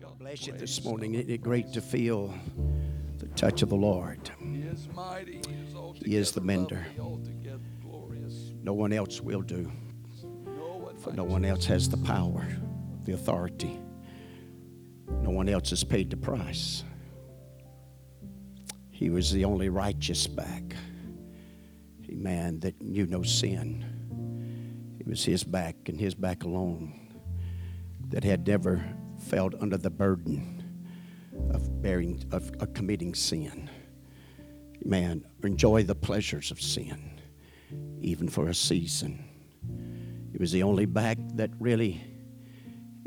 God. Bless you this morning. Isn't it great to feel the touch of the Lord? He is mighty. He is, He is the mender. lovely, altogether glorious. No one else will do, No one, for no one else has the power, the authority. No one else has paid the price. He was the only righteous back. A man That knew no sin. It was his back and his back alone that had never felt under the burden of bearing of, of committing sin. Man, enjoy the pleasures of sin, even for a season. It was the only back that really,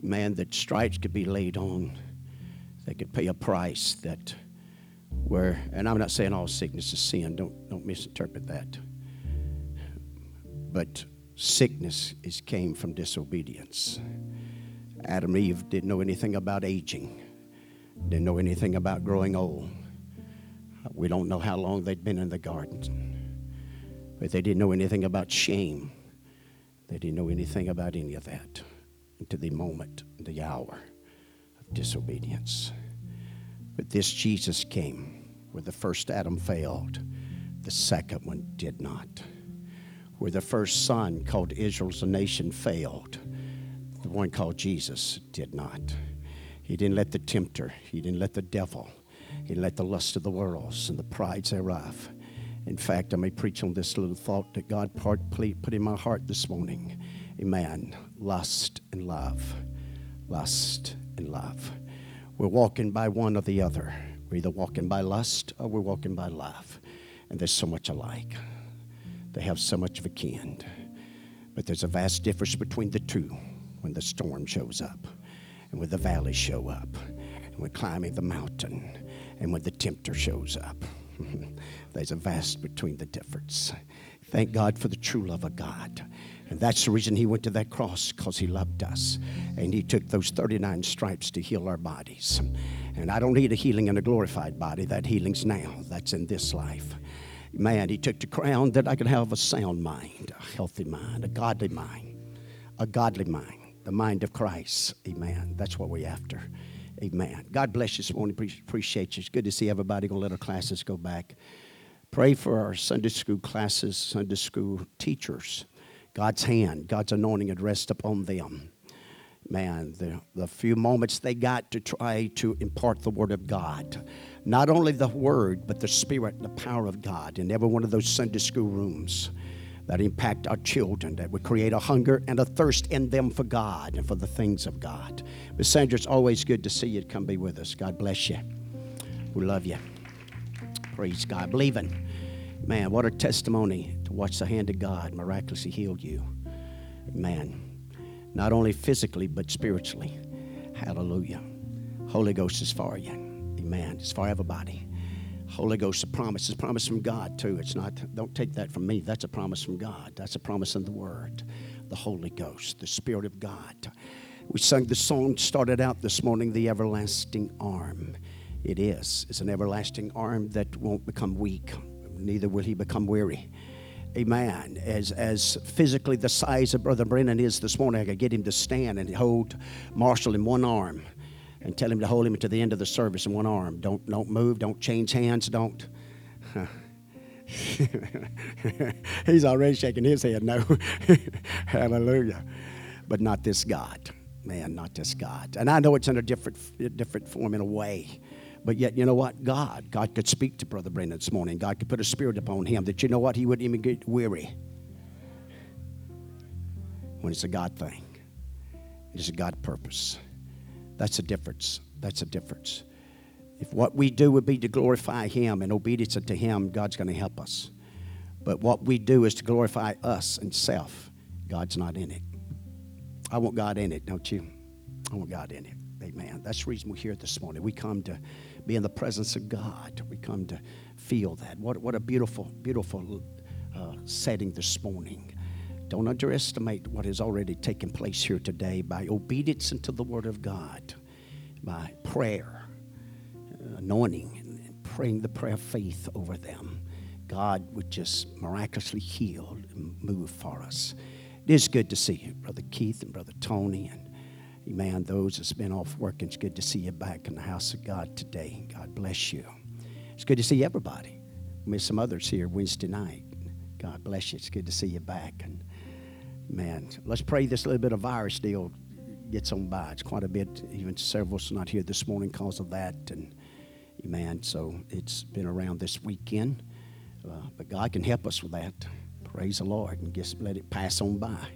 man, that stripes could be laid on. They could pay a price that where, and I'm not saying all sickness is sin. Don't don't misinterpret that. But sickness is came from disobedience. Adam and Eve didn't know anything about aging, didn't know anything about growing old. We don't know how long they'd been in the garden, but they didn't know anything about shame. They didn't know anything about any of that until the moment, the hour of disobedience. But this Jesus came where the first Adam failed, the second one did not. Where the first son called Israel's nation failed, the one called Jesus did not. He didn't let the tempter, he didn't let the devil, he didn't let the lust of the worlds and the prides thereof. In fact, I may preach on this little thought that God put in my heart this morning. Amen. Lust and love. Lust and love. We're walking by one or the other. We're either walking by lust or we're walking by love. And there's so much alike. They have so much of a kin. But there's a vast difference between the two when the storm shows up and when the valleys show up and when climbing the mountain and when the tempter shows up. there's a vast between the difference. Thank God for the true love of God. And that's the reason he went to that cross, because he loved us. And he took those 39 stripes to heal our bodies. And I don't need a healing in a glorified body. That healing's now. That's in this life. Man, he took the crown that I could have a sound mind, a healthy mind, a godly mind, a godly mind, the mind of Christ. Amen. That's what we're after. Amen. God bless you this morning. Pre- Appreciate you. It's good to see everybody. Gonna let our classes go back. Pray for our Sunday school classes, Sunday school teachers. God's hand, God's anointing had rest upon them. Man, the, the few moments they got to try to impart the Word of God. Not only the Word, but the Spirit and the power of God in every one of those Sunday school rooms that impact our children, that would create a hunger and a thirst in them for God and for the things of God. Miss Sandra, it's always good to see you come be with us. God bless you. We love you. Praise God. Believing. Man, what a testimony to watch the hand of God miraculously heal you. Man, not only physically, but spiritually. Hallelujah. Holy Ghost is for you. Amen. It's for everybody. Holy Ghost, a promise. It's a promise from God, too. It's not, don't take that from me. That's a promise from God. That's a promise in the Word. The Holy Ghost, the Spirit of God. We sung the song, started out this morning, The Everlasting Arm. It is. It's an everlasting arm that won't become weak, neither will he become weary. Amen. As as physically the size of Brother Brennan is this morning, I could get him to stand and hold Marshall in one arm and tell him to hold him to the end of the service in one arm. Don't don't move, don't change hands, don't. He's already shaking his head no. Hallelujah. But not this God. Man, not this God. And I know it's in a different different form in a way. But yet, you know what? God, God could speak to Brother Brennan this morning. God could put a spirit upon him that you know what? He wouldn't even get weary when it's a God thing. It's a God purpose. That's a difference. That's a difference. If what we do would be to glorify Him and obedience to Him, God's going to help us. But what we do is to glorify us and self. God's not in it. I want God in it, don't you? I want God in it. Amen. That's the reason we're here this morning. We come to be in the presence of God. We come to feel that. What, what a beautiful, beautiful uh, setting this morning. Don't underestimate what has already taken place here today by obedience unto the Word of God, by prayer, anointing, and praying the prayer of faith over them. God would just miraculously heal and move for us. It is good to see you, Brother Keith and Brother Tony and Amen. Those that's been off work, it's good to see you back in the house of God today. God bless you. It's good to see everybody. I miss some others here Wednesday night. God bless you. It's good to see you back. And man, let's pray this little bit of virus deal gets on by. It's quite a bit. Even several several's not here this morning because of that. And man, so it's been around this weekend. Uh, but God can help us with that. Praise the Lord, and just let it pass on by.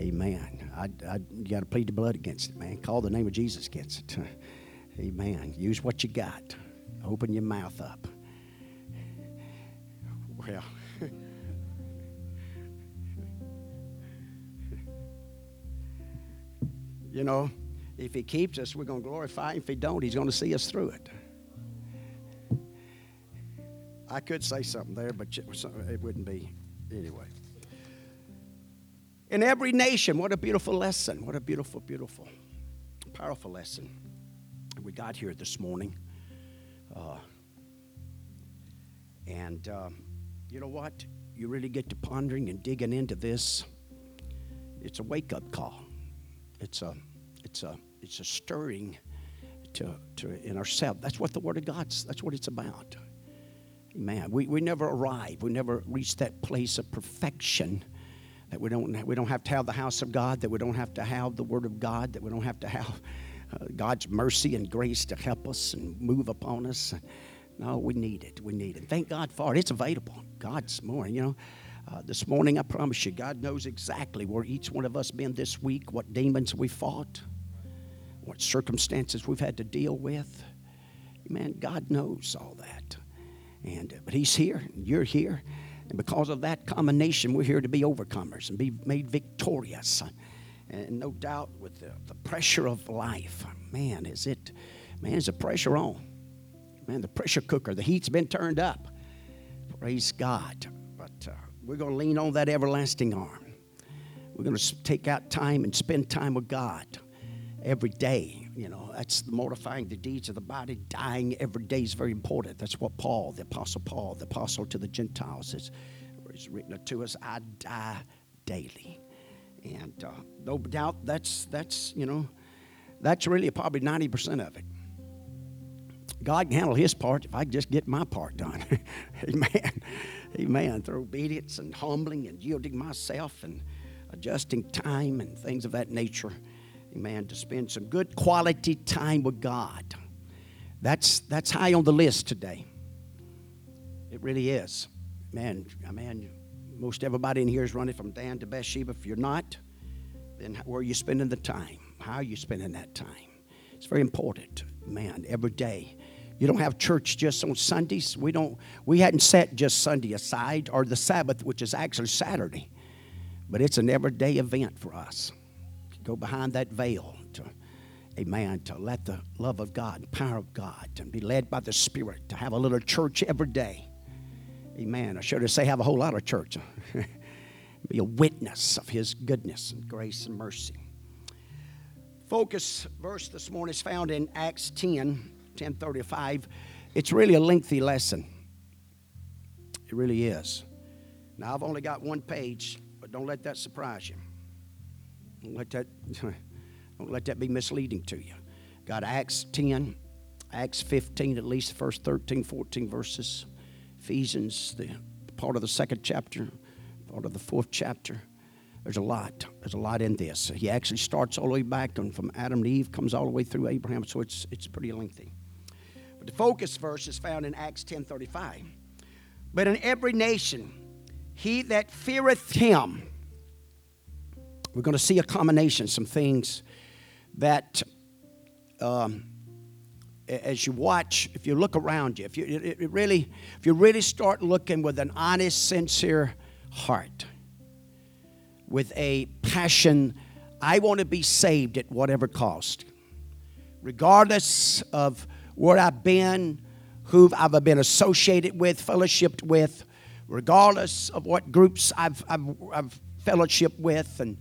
Amen. I, I you got to plead the blood against it, man. Call the name of Jesus against it. Amen. Use what you got. Open your mouth up. Well. You know, if he keeps us, we're going to glorify him. If he don't, he's going to see us through it. I could say something there, but it wouldn't be anyway. In every nation, what a beautiful lesson. What a beautiful, beautiful, powerful lesson we got here this morning. Uh, and um, you know what? You really get to pondering and digging into this. It's a wake up call. It's a, it's a, it's a stirring to, to in ourselves. That's what the Word of God's. That's what it's about. Man, We, we never arrive. We never reach that place of perfection that we don't, we don't have to have the house of God, that we don't have to have the Word of God, that we don't have to have uh, God's mercy and grace to help us and move upon us. No, we need it. We need it. Thank God for it. It's available. God's more. you know. Uh, this morning, I promise you, God knows exactly where each one of us been this week, what demons we fought, what circumstances we've had to deal with. Man, God knows all that. And uh, but He's here, you're here, and because of that combination, we're here to be overcomers and be made victorious. And no doubt, with the, the pressure of life, man, is it, man, is the pressure on? Man, the pressure cooker, the heat's been turned up. Praise God. But uh, we're going to lean on that everlasting arm. We're going to take out time and spend time with God every day. You know, that's mortifying the deeds of the body. Dying every day is very important. That's what Paul, the Apostle Paul, the Apostle to the Gentiles, is, is written to us. I die daily. And uh, no doubt that's, that's, you know, that's really probably 90% of it. God can handle his part if I just get my part done. Amen. Amen. Through obedience and humbling and yielding myself and adjusting time and things of that nature. Amen. To spend some good quality time with God. That's, that's high on the list today. It really is. Man, I mean, most everybody in here is running from Dan to Beersheba. If you're not, then where are you spending the time? How are you spending that time? It's very important, man, every day. You don't have church just on Sundays. We don't we hadn't set just Sunday aside or the Sabbath, which is actually Saturday. But it's an everyday event for us. Go behind that veil to Amen. To let the love of God, power of God, and be led by the Spirit, to have a little church every day. Amen. I should have say have a whole lot of church. be a witness of His goodness and grace and mercy. Focus verse this morning is found in Acts 10, 1035. It's really a lengthy lesson. It really is. Now, I've only got one page, but don't let that surprise you. Don't let that, don't let that be misleading to you. Got Acts 10, Acts 15, at least the first 13, 14 verses. Ephesians, the part of the second chapter, part of the fourth chapter. There's a lot. There's a lot in this. He actually starts all the way back from Adam and Eve, comes all the way through Abraham, so it's, it's pretty lengthy. But the focus verse is found in Acts 10:35. But in every nation, he that feareth him, we're going to see a combination, some things that um, as you watch, if you look around you, if you it, it really, if you really start looking with an honest, sincere heart, with a passion, I want to be saved at whatever cost, regardless of where I've been, who I've been associated with, fellowshipped with, regardless of what groups I've, I've, I've with, and,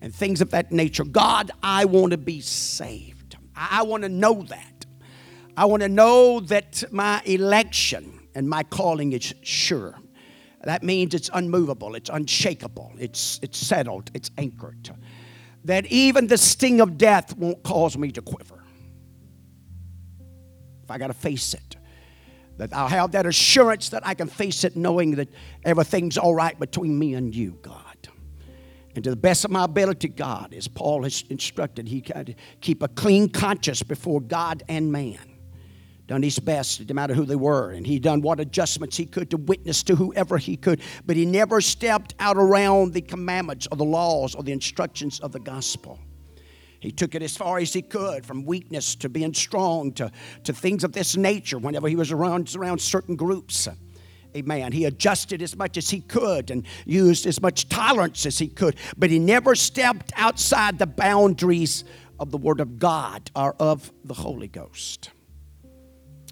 and things of that nature. God, I want to be saved. I, I want to know that. I want to know that my election and my calling is sure. That means it's unmovable, it's unshakable, it's, it's settled, it's anchored. that even the sting of death won't cause me to quiver. I got to face it, that I'll have that assurance that I can face it knowing that everything's all right between me and you, God. And to the best of my ability, God, as Paul has instructed, he can keep a clean conscience before God and man. Done his best, no matter who they were, and he done what adjustments he could to witness to whoever he could. But he never stepped out around the commandments or the laws or the instructions of the gospel. He took it as far as he could, from weakness to being strong to, to things of this nature whenever he was around, around certain groups. Amen. He adjusted as much as he could and used as much tolerance as he could, but he never stepped outside the boundaries of the Word of God or of the Holy Ghost.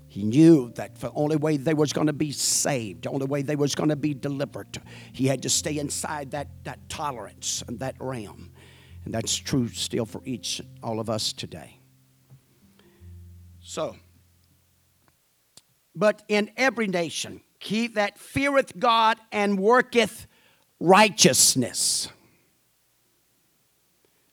He knew that the only way they was going to be saved, the only way they was going to be delivered, he had to stay inside that, that tolerance and that realm. And that's true still for each, all of us today. So, but in every nation, he that feareth God and worketh righteousness.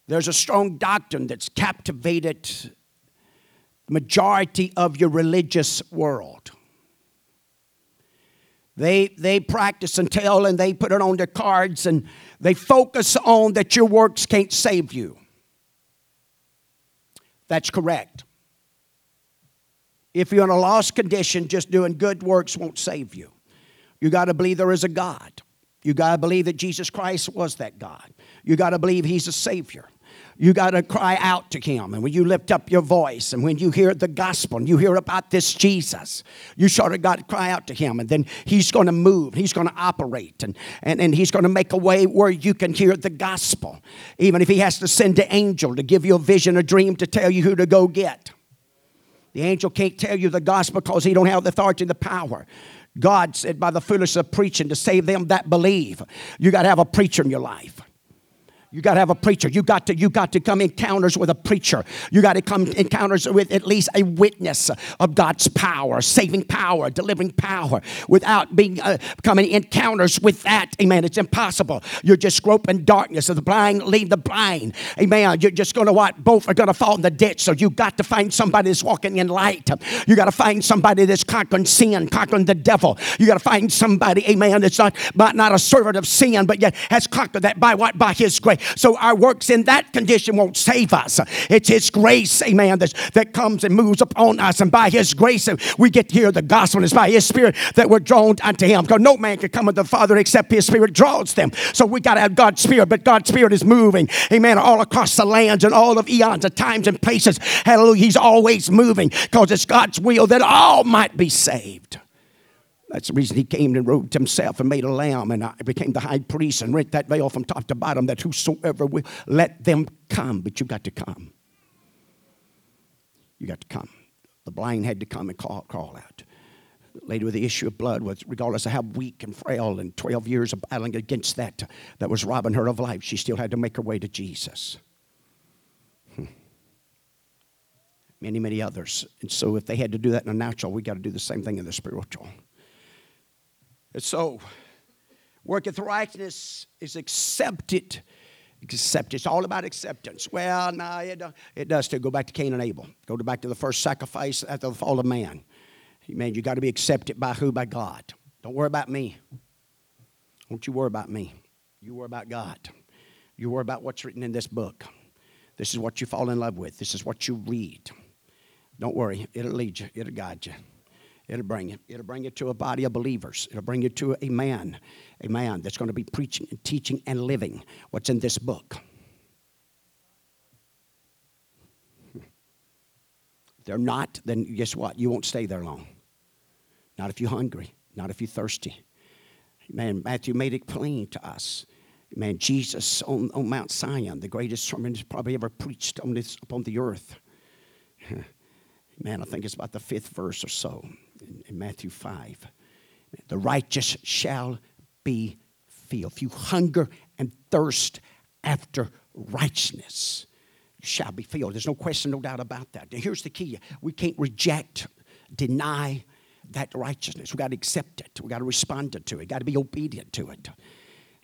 There's a strong doctrine that's captivated the majority of your religious world. They, they practice and tell and they put it on their cards and they focus on that your works can't save you. That's correct. If you're in a lost condition, just doing good works won't save you. You got to believe there is a God. You got to believe that Jesus Christ was that God. You got to believe He's a Savior you got to cry out to him. And when you lift up your voice and when you hear the gospel and you hear about this Jesus, you sort of got to cry out to him. And then he's going to move, he's going to operate, and, and, and he's going to make a way where you can hear the gospel. Even if he has to send an angel to give you a vision, a dream to tell you who to go get. The angel can't tell you the gospel because he don't have the authority and the power. God said by the foolishness of preaching to save them that believe. You got to have a preacher in your life. You got to have a preacher. You got to you got to come encounters with a preacher. You got to come encounters with at least a witness of God's power, saving power, delivering power. Without being uh, coming encounters with that, amen. It's impossible. You're just groping darkness. of The blind lead the blind, amen. You're just going to what? Both are going to fall in the ditch. So you got to find somebody that's walking in light. You got to find somebody that's conquering sin, conquering the devil. You got to find somebody, amen, that's not not a servant of sin, but yet has conquered that by what? By His grace. So our works in that condition won't save us. It's His grace, amen, that, comes and moves upon us. And by His grace, uh, we get to hear the gospel. And it's by His Spirit that we're drawn unto Him. Because no man can come to the Father except His Spirit draws them. So we got to have God's Spirit, but God's Spirit is moving, amen, all across the lands and all of eons and times and places. Hallelujah. He's always moving because it's God's will that all might be saved. That's the reason he came and robed himself and made a lamb and I became the high priest and rent that veil from top to bottom that whosoever will let them come. But you got to come. You got to come. The blind had to come and call, call out. The lady with the issue of blood was, regardless of how weak and frail and 12 years of battling against that, that was robbing her of life, she still had to make her way to Jesus. Hmm. Many, many others. And so if they had to do that in the natural, we got to do the same thing in the spiritual. And so, worketh righteousness is accepted. Accept. It's all about acceptance. Well, no, it, uh, it does to go back to Cain and Abel. Go back to the first sacrifice after the fall of man. Man, you got to be accepted by who? By God. Don't worry about me. Don't you worry about me. You worry about God. You worry about what's written in this book. This is what you fall in love with. This is what you read. Don't worry, it'll lead you, it'll guide you. It'll bring you. It'll bring you to a body of believers. It'll bring you to a man, a man that's going to be preaching and teaching and living what's in this book. If they're not, then guess what? You won't stay there long. Not if you're hungry, not if you're thirsty. Man, Matthew made it plain to us. Man, Jesus on, on Mount Sinai, the greatest sermon probably ever preached on this upon the earth. Man, I think it's about the fifth verse or so in, Matthew 5. The righteous shall be filled. If you hunger and thirst after righteousness, you shall be filled. There's no question, no doubt about that. Now, here's the key we can't reject, deny that righteousness. We got to accept it. We got to respond to it. We got to be obedient to it.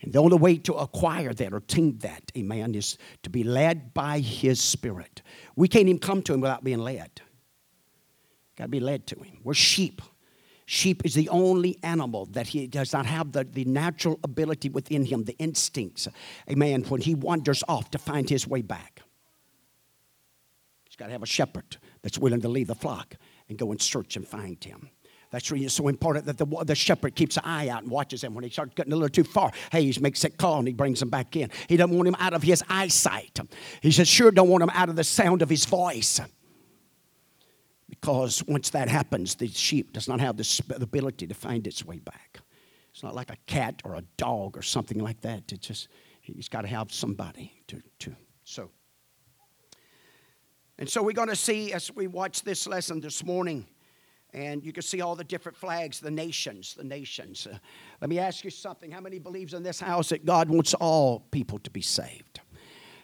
And the only way to acquire that or attain that, amen, is to be led by His Spirit. We can't even come to Him without being led. Got to be led to Him. We're sheep. Sheep is the only animal that he does not have the, the natural ability within him, the instincts, A man, when he wanders off to find his way back. He's got to have a shepherd that's willing to leave the flock and go and search and find him. That's really so important that the, the shepherd keeps an eye out and watches him. When he starts getting a little too far, hey, he makes that call and he brings him back in. He doesn't want him out of his eyesight. He says, sure don't want him out of the sound of his voice. Because once that happens, the sheep does not have the ability to find its way back. It's not like a cat or a dog or something like that. It just he's got to have somebody to, to so. And so we're going to see as we watch this lesson this morning, and you can see all the different flags, the nations, the nations. Uh, let me ask you something. How many believes in this house that God wants all people to be saved?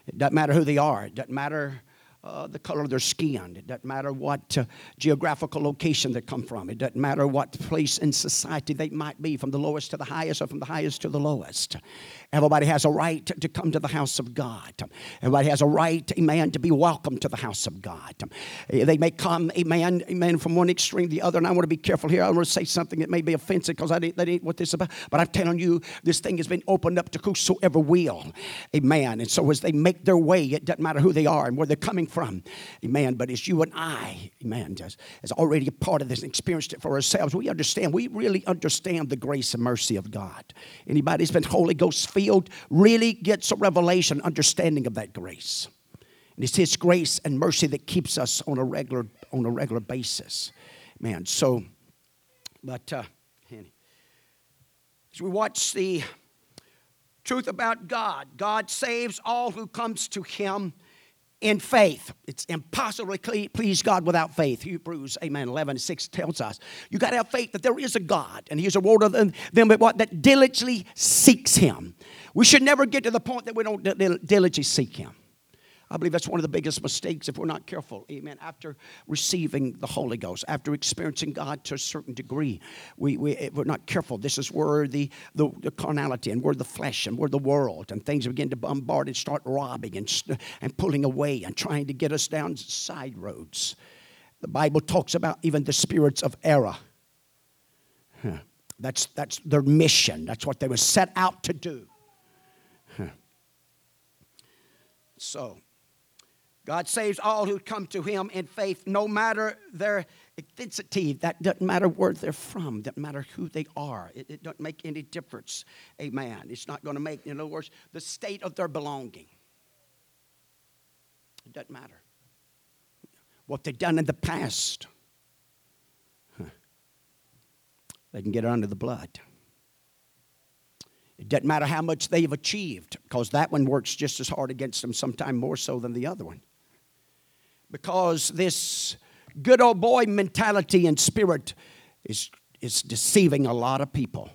It doesn't matter who they are. It doesn't matter uh, the color of their skin. It doesn't matter what uh, geographical location they come from. It doesn't matter what place in society they might be, from the lowest to the highest or from the highest to the lowest. Everybody has a right to come to the house of God. Everybody has a right, amen, to be welcome to the house of God. They may come, amen, amen, from one extreme to the other. And I want to be careful here. I want to say something that may be offensive because that ain't what this is about. But I'm telling you, this thing has been opened up to whosoever will. Amen. And so as they make their way, it doesn't matter who they are and where they're coming from. Amen. But as you and I, amen, as, as already a part of this and experienced it for ourselves, we understand, we really understand the grace and mercy of God. Anybody who's been Holy Ghost filled really gets a revelation, understanding of that grace. And it's His grace and mercy that keeps us on a regular, on a regular basis. Man, so, but uh, as we watch the truth about God, God saves all who comes to Him in faith. It's impossible to please God without faith. Hebrews, amen, 11, 6 tells us. You got to have faith that there is a God, and He's a reward of them, them what, that diligently seeks Him. We should never get to the point that we don't diligently seek Him. I believe that's one of the biggest mistakes if we're not careful. Amen. After receiving the Holy Ghost, after experiencing God to a certain degree, we, we, if we're not careful. This is where the, the, the carnality and where the flesh and where the world and things begin to bombard and start robbing and, and pulling away and trying to get us down side roads. The Bible talks about even the spirits of error. Huh. That's, that's their mission. That's what they were set out to do. Huh. So, God saves all who come to Him in faith, no matter their ethnicity. That doesn't matter where they're from. Doesn't matter who they are. It, it doesn't make any difference. Amen. It's not going to make, in other words, the state of their belonging. It doesn't matter. What they've done in the past, huh. they can get under the blood. It doesn't matter how much they've achieved, because that one works just as hard against them, sometimes more so than the other one because this good old boy mentality and spirit is, is deceiving a lot of people.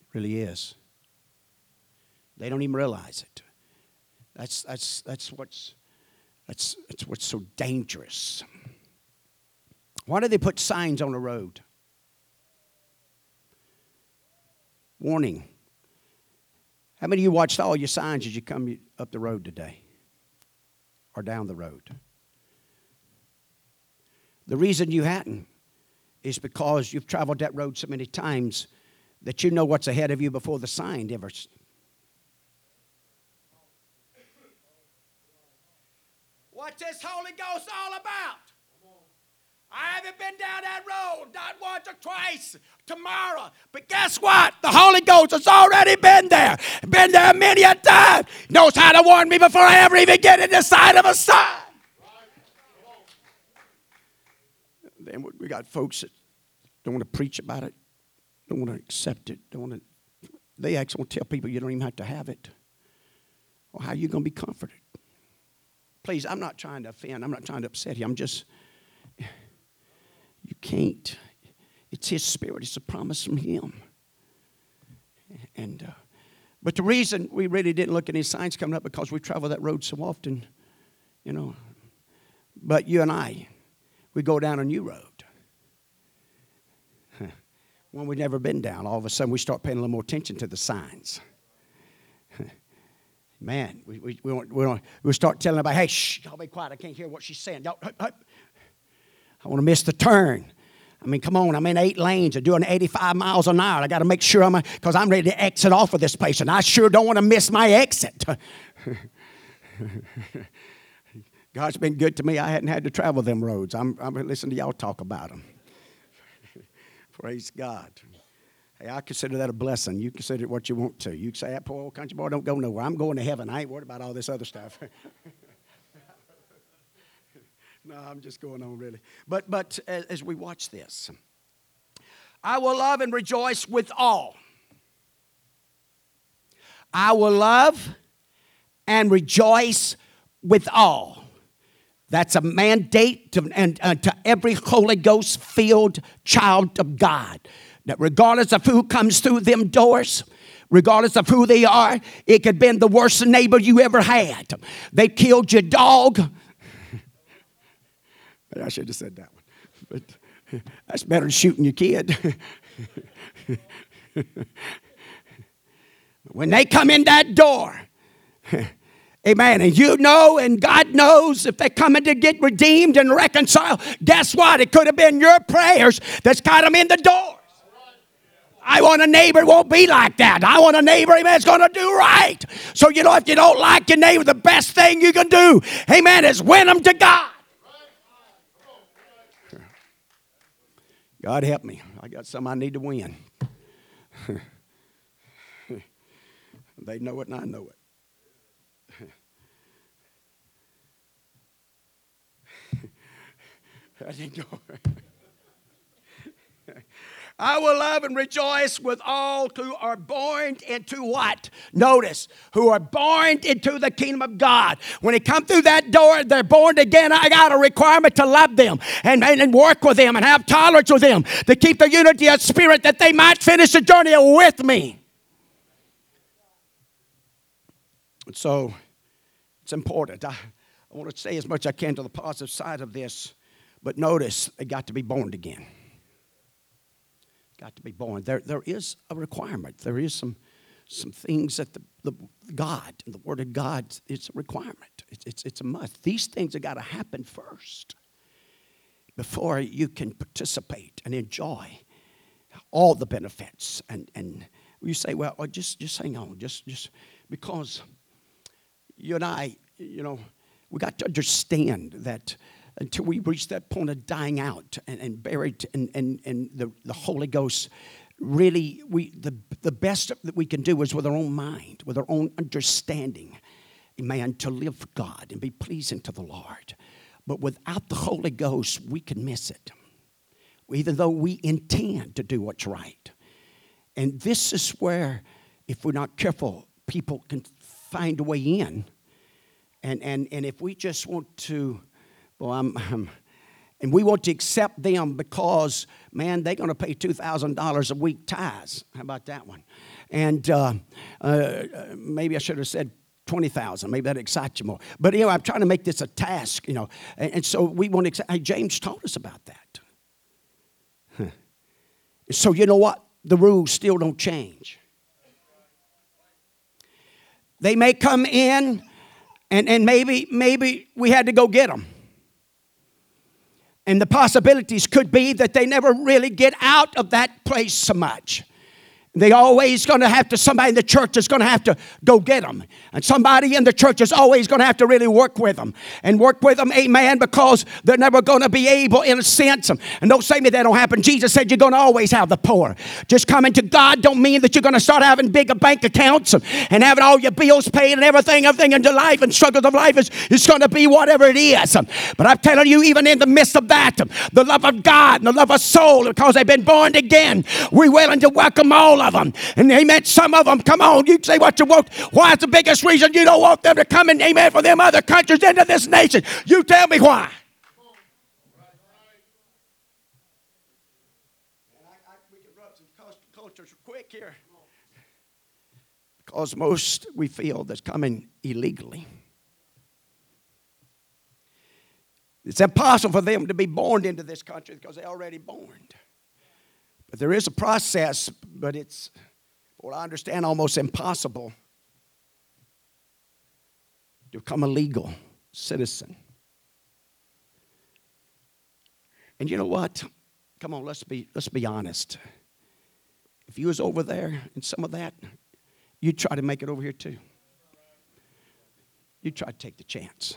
It really is. They don't even realize it. That's, that's, that's, what's, that's, that's what's so dangerous. Why do they put signs on the road? Warning how many of you watched all your signs as you come up the road today or down the road? The reason you hadn't is because you've traveled that road so many times that you know what's ahead of you before the sign ever. What's this Holy Ghost all about? I haven't been down that road not once or twice tomorrow. But guess what? The Holy Ghost has already been there. Been there many a time. Knows how to warn me before I ever even get in the sight of a sign. Then we got folks that don't want to preach about it, don't want to accept it, don't want to. They actually want to tell people you don't even have to have it. Well, how are you going to be comforted? Please, I'm not trying to offend. I'm not trying to upset you. I'm just you can't. It's His Spirit, it's a promise from Him. And, uh, but the reason we really didn't look at any signs coming up because we travel that road so often, you know. But you and I, we go down a new road. when we've never been down. All of a sudden, we start paying a little more attention to the signs. Man, we, we, we, don't, we, don't, we start telling everybody, hey, shh, y'all be quiet. I can't hear what she's saying. Y'all. I want to miss the turn. I mean, come on, I'm in eight lanes and doing 85 miles an hour. I got to make sure I'm, because I'm ready to exit off of this place, and I sure don't want to miss my exit. God's been good to me. I hadn't had to travel them roads. I'm, I'm listening to y'all talk about them. Praise God. Hey, I consider that a blessing. You consider it what you want to. You say, that poor old country boy don't go nowhere. I'm going to heaven. I ain't worried about all this other stuff. no, I'm just going on, really. But, but as, we watch this, I will love and rejoice with all. I will love and rejoice with all. That's a mandate to, and, uh, to every Holy Ghost filled child of God. That regardless of who comes through them doors, regardless of who they are, it could have been the worst neighbor you ever had. They killed your dog. I should have said that one. But that's better than shooting your kid. when they come in that door, Amen. And you know, and God knows if they're coming to get redeemed and reconciled, guess what? It could have been your prayers that's got them in the doors. I want a neighbor won't be like that. I want a neighbor, amen, that's going to do right. So, you know, if you don't like your neighbor, the best thing you can do, amen, is win them to God. God help me. I got some I need to win. they know it and I know it. I didn't go. I will love and rejoice with all who are born into what? Notice, who are born into the kingdom of God. When they come through that door, they're born again. I got a requirement to love them and, and, and work with them and have tolerance with them to keep the unity of spirit that they might finish the journey with me. And so it's important. I, I want to say as much as I can to the positive side of this. But notice, they got to be born again. Got to be born. There, there is a requirement. There is some, some things that the, the God, the Word of God, it's a requirement. It's, it's, it's a must. These things have got to happen first before you can participate and enjoy all the benefits. And, and you say, well, oh, just, just hang on, just, just because you and I, you know, we got to understand that until we reach that point of dying out and, and buried and, and, and the, the Holy Ghost really we the, the best that we can do is with our own mind with our own understanding amen to live for god and be pleasing to the lord. But without the holy ghost we can miss it. Even though we intend to do what's right. And this is where if we're not careful people can find a way in. And and and if we just want to well, I'm, I'm and we want to accept them because, man, they're going to pay $2,000 a week tithes. How about that one? And uh, uh, maybe I should have said 20,000. Maybe that excites you more. But, know, I'm trying to make this a task, you know. And, and so we want to accept. Hey, James taught us about that. Huh. So, you know what? The rules still don't change. They may come in, and, and maybe, maybe we had to go get them. And the possibilities could be that they never really get out of that place so much. They always going to have to, somebody in the church is going to have to go get them. And somebody in the church is always going to have to really work with them. And work with them, amen, because they're never going to be able, in a sense. And don't say me that don't happen. Jesus said you're going to always have the poor. Just coming to God don't mean that you're going to start having bigger bank accounts and, and having all your bills paid and everything, everything in your life and struggles of life is, is going to be whatever it is. But I'm telling you, even in the midst of that, the love of God and the love of soul, because they've been born again, we're willing to welcome all of them. And amen, some of them, come on, you say what you want. Why is the biggest reason you don't want them to come and amen for them other countries into this nation? You tell me why. Here. Because most we feel that's coming illegally. It's impossible for them to be born into this country because they're already born. But there is a process, but it's, what I understand, almost impossible to become a legal citizen. And you know what? Come on, let's be, let's be honest. If you was over there and some of that, you'd try to make it over here too. You'd try to take the chance.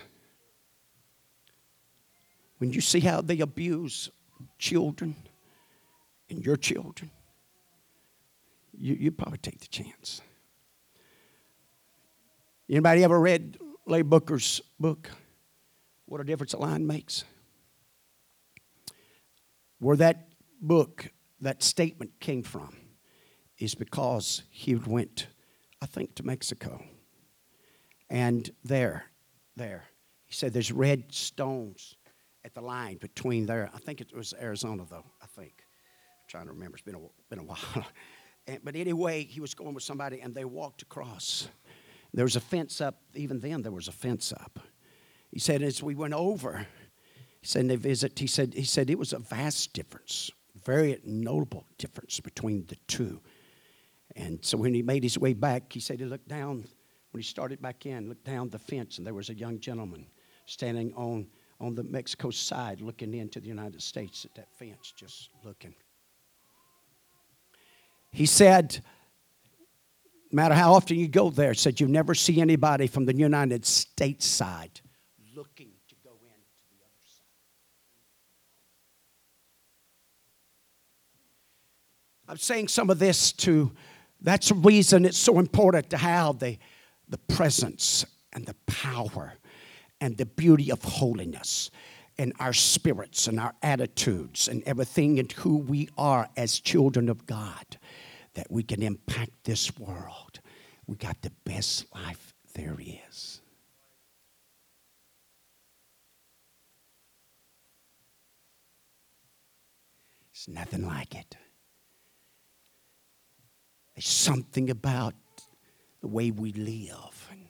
When you see how they abuse children and your children, you, you probably take the chance. Anybody ever read Lee Booker's book, What a Difference a Line Makes? Where that book, that statement came from, is because he went, I think, to Mexico. And there, there, he said there's red stones at the line between there. I think it was Arizona, though, I think. Trying to remember. It's been a, been a while. And, but anyway, he was going with somebody, and they walked across. There was a fence up. Even then, there was a fence up. He said, as we went over, he said, they visit. He said, he said it was a vast difference, very notable difference between the two. And so when he made his way back, he said he looked down. When he started back in, looked down the fence, and there was a young gentleman standing on on the Mexico side, looking into the United States at that fence, just looking. He said, no matter how often you go there, said you never see anybody from the United States side looking to go in to the other side. I'm saying some of this to, that's the reason it's so important to have the, the presence and the power and the beauty of holiness in our spirits and our attitudes and everything and who we are as children of God that we can impact this world. We got the best life there is. It's nothing like it. There's something about the way we live and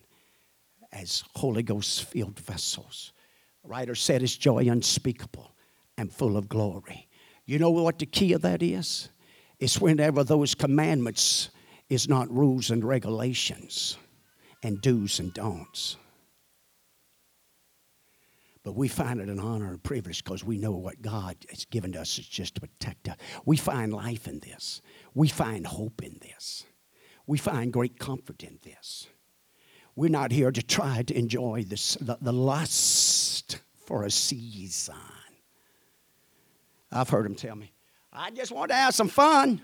as Holy Ghost filled vessels. The writer said it's joy unspeakable and full of glory. You know what the key of that is? It's whenever those commandments is not rules and regulations and do's and don'ts. But we find it an honor and privilege because we know what God has given to us is just to protect us. We find life in this. We find hope in this. We find great comfort in this. We're not here to try to enjoy this, the, the lust for a season. I've heard him tell me, I just want to have some fun.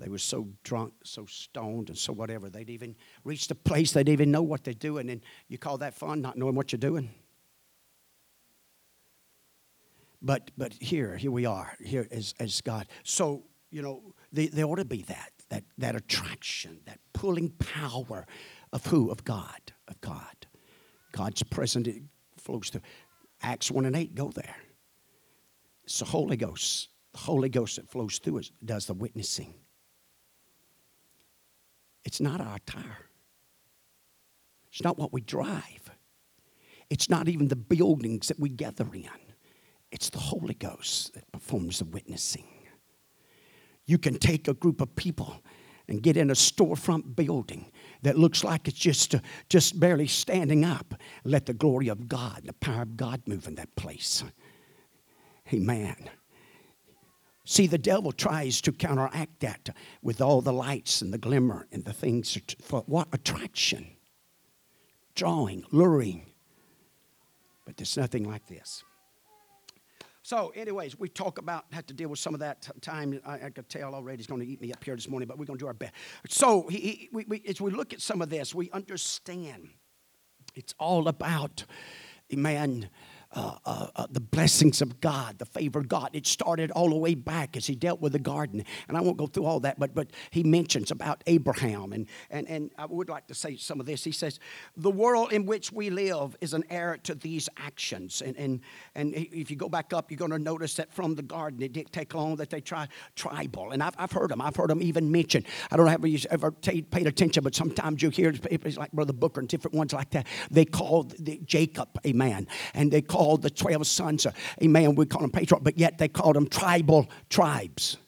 They were so drunk, so stoned, and so whatever. They'd even reached a place they'd even know what they're doing. And you call that fun, not knowing what you're doing? But but here, here we are, here as, as God. So, you know, there ought to be that, that, that attraction, that pulling power of who? Of God, of God. God's presence flows through. Acts 1 and 8, go there. It's the Holy Ghost. The Holy Ghost that flows through us does the witnessing. It's not our tire. It's not what we drive. It's not even the buildings that we gather in. It's the Holy Ghost that performs the witnessing. You can take a group of people and get in a storefront building that looks like it's just, uh, just barely standing up. Let the glory of God, the power of God move in that place. Amen. See, the devil tries to counteract that with all the lights and the glimmer and the things for what attraction, drawing, luring. But there's nothing like this. So, anyways, we talk about, have to deal with some of that time. I, I could tell already he's going to eat me up here this morning, but we're going to do our best. So, he, he, we, we, as we look at some of this, we understand it's all about, man, uh, uh, uh, the blessings of God, the favor of God. It started all the way back as he dealt with the garden. And I won't go through all that, but, but he mentions about Abraham. And, and, and I would like to say some of this. He says, The world in which we live is an heir to these actions. And, and, and if you go back up, you're going to notice that from the garden, it didn't take long that they tried tribal. And I've, I've heard them. I've heard them even mentioned. I don't know if you ever paid attention, but sometimes you hear it's like Brother Booker and different ones like that. They call the, Jacob a man, and they call called the 12 sons. Amen. We call them patriarchs, but yet they called them tribal tribes.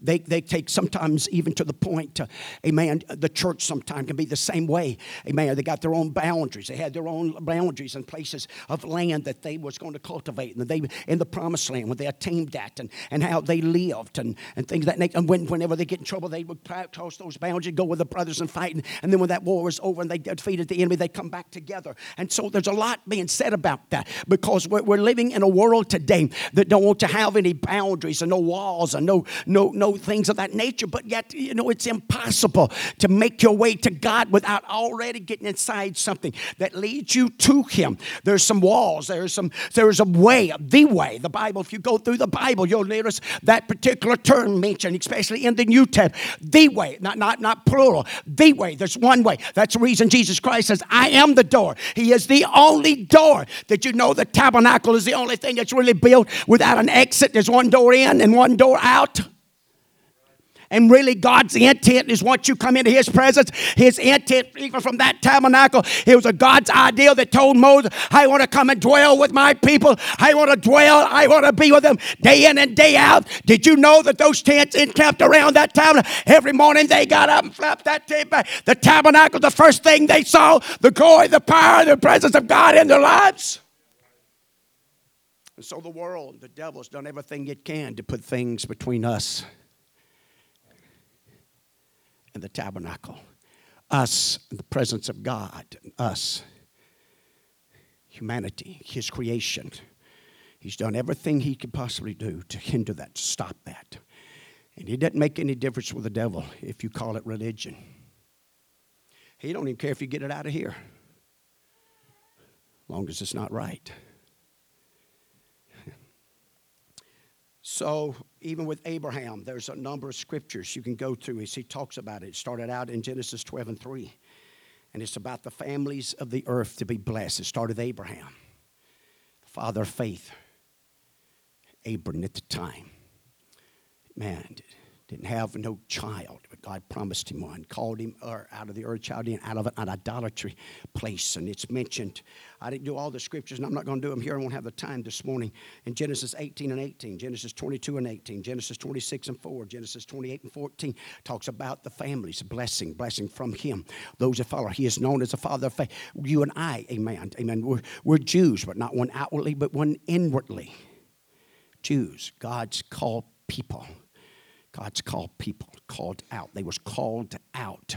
They, they take sometimes even to the point, uh, amen, the church sometimes can be the same way. Amen. They got their own boundaries. They had their own boundaries and places of land that they was going to cultivate. And they in the promised land when they attained that and, and how they lived and, and things that. And when, whenever they get in trouble, they would cross those boundaries, go with the brothers and fight. And, and then when that war was over and they defeated the enemy, they come back together. And so there's a lot being said about that because we're, we're living in a world today that don't want to have any boundaries and no walls and no, no, no things of that nature, but yet, you know, it's impossible to make your way to God without already getting inside something that leads you to Him. There's some walls, there's some, there's a way, the way. The Bible, if you go through the Bible, you'll notice that particular term mentioned, especially in the New Testament. The way, not, not, not plural, the way. There's one way. That's the reason Jesus Christ says, I am the door. He is the only door. That you know the tabernacle is the only thing that's really built without an exit? There's one door in and one door out. And really, God's intent is once you come into His presence, His intent, even from that tabernacle, it was a God's ideal that told Moses, I want to come and dwell with my people. I want to dwell. I want to be with them day in and day out. Did you know that those tents encamped around that tabernacle? Every morning they got up and flapped that tent back. The tabernacle, the first thing they saw, the glory, the power, the presence of God in their lives. And so the world, the devil's done everything it can to put things between us and the tabernacle. Us, the presence of God, us, humanity, His creation. He's done everything He could possibly do to hinder that, to stop that. And it doesn't make any difference with the devil if you call it religion. He don't even care if you get it out of here, long as it's not right. So, even with Abraham, there's a number of scriptures you can go through as he talks about it. It started out in Genesis 12 and 3, and it's about the families of the earth to be blessed. It started Abraham, the father of faith, Abram at the time. Man, didn't have no child, but God promised him one, called him uh, out of the Ur Chaldean, out of an idolatry place. And it's mentioned. I didn't do all the scriptures, and I'm not going to do them here. I won't have the time this morning. In Genesis 18 and 18, Genesis 22 and 18, Genesis 26 and 4, Genesis 28 and 14 talks about the families, blessing, blessing from him. Those that follow, he is known as the father of faith. You and I, amen, amen. We're, we're Jews, but not one outwardly, but one inwardly. Jews, God's called people. God's called people, called out. They was called out.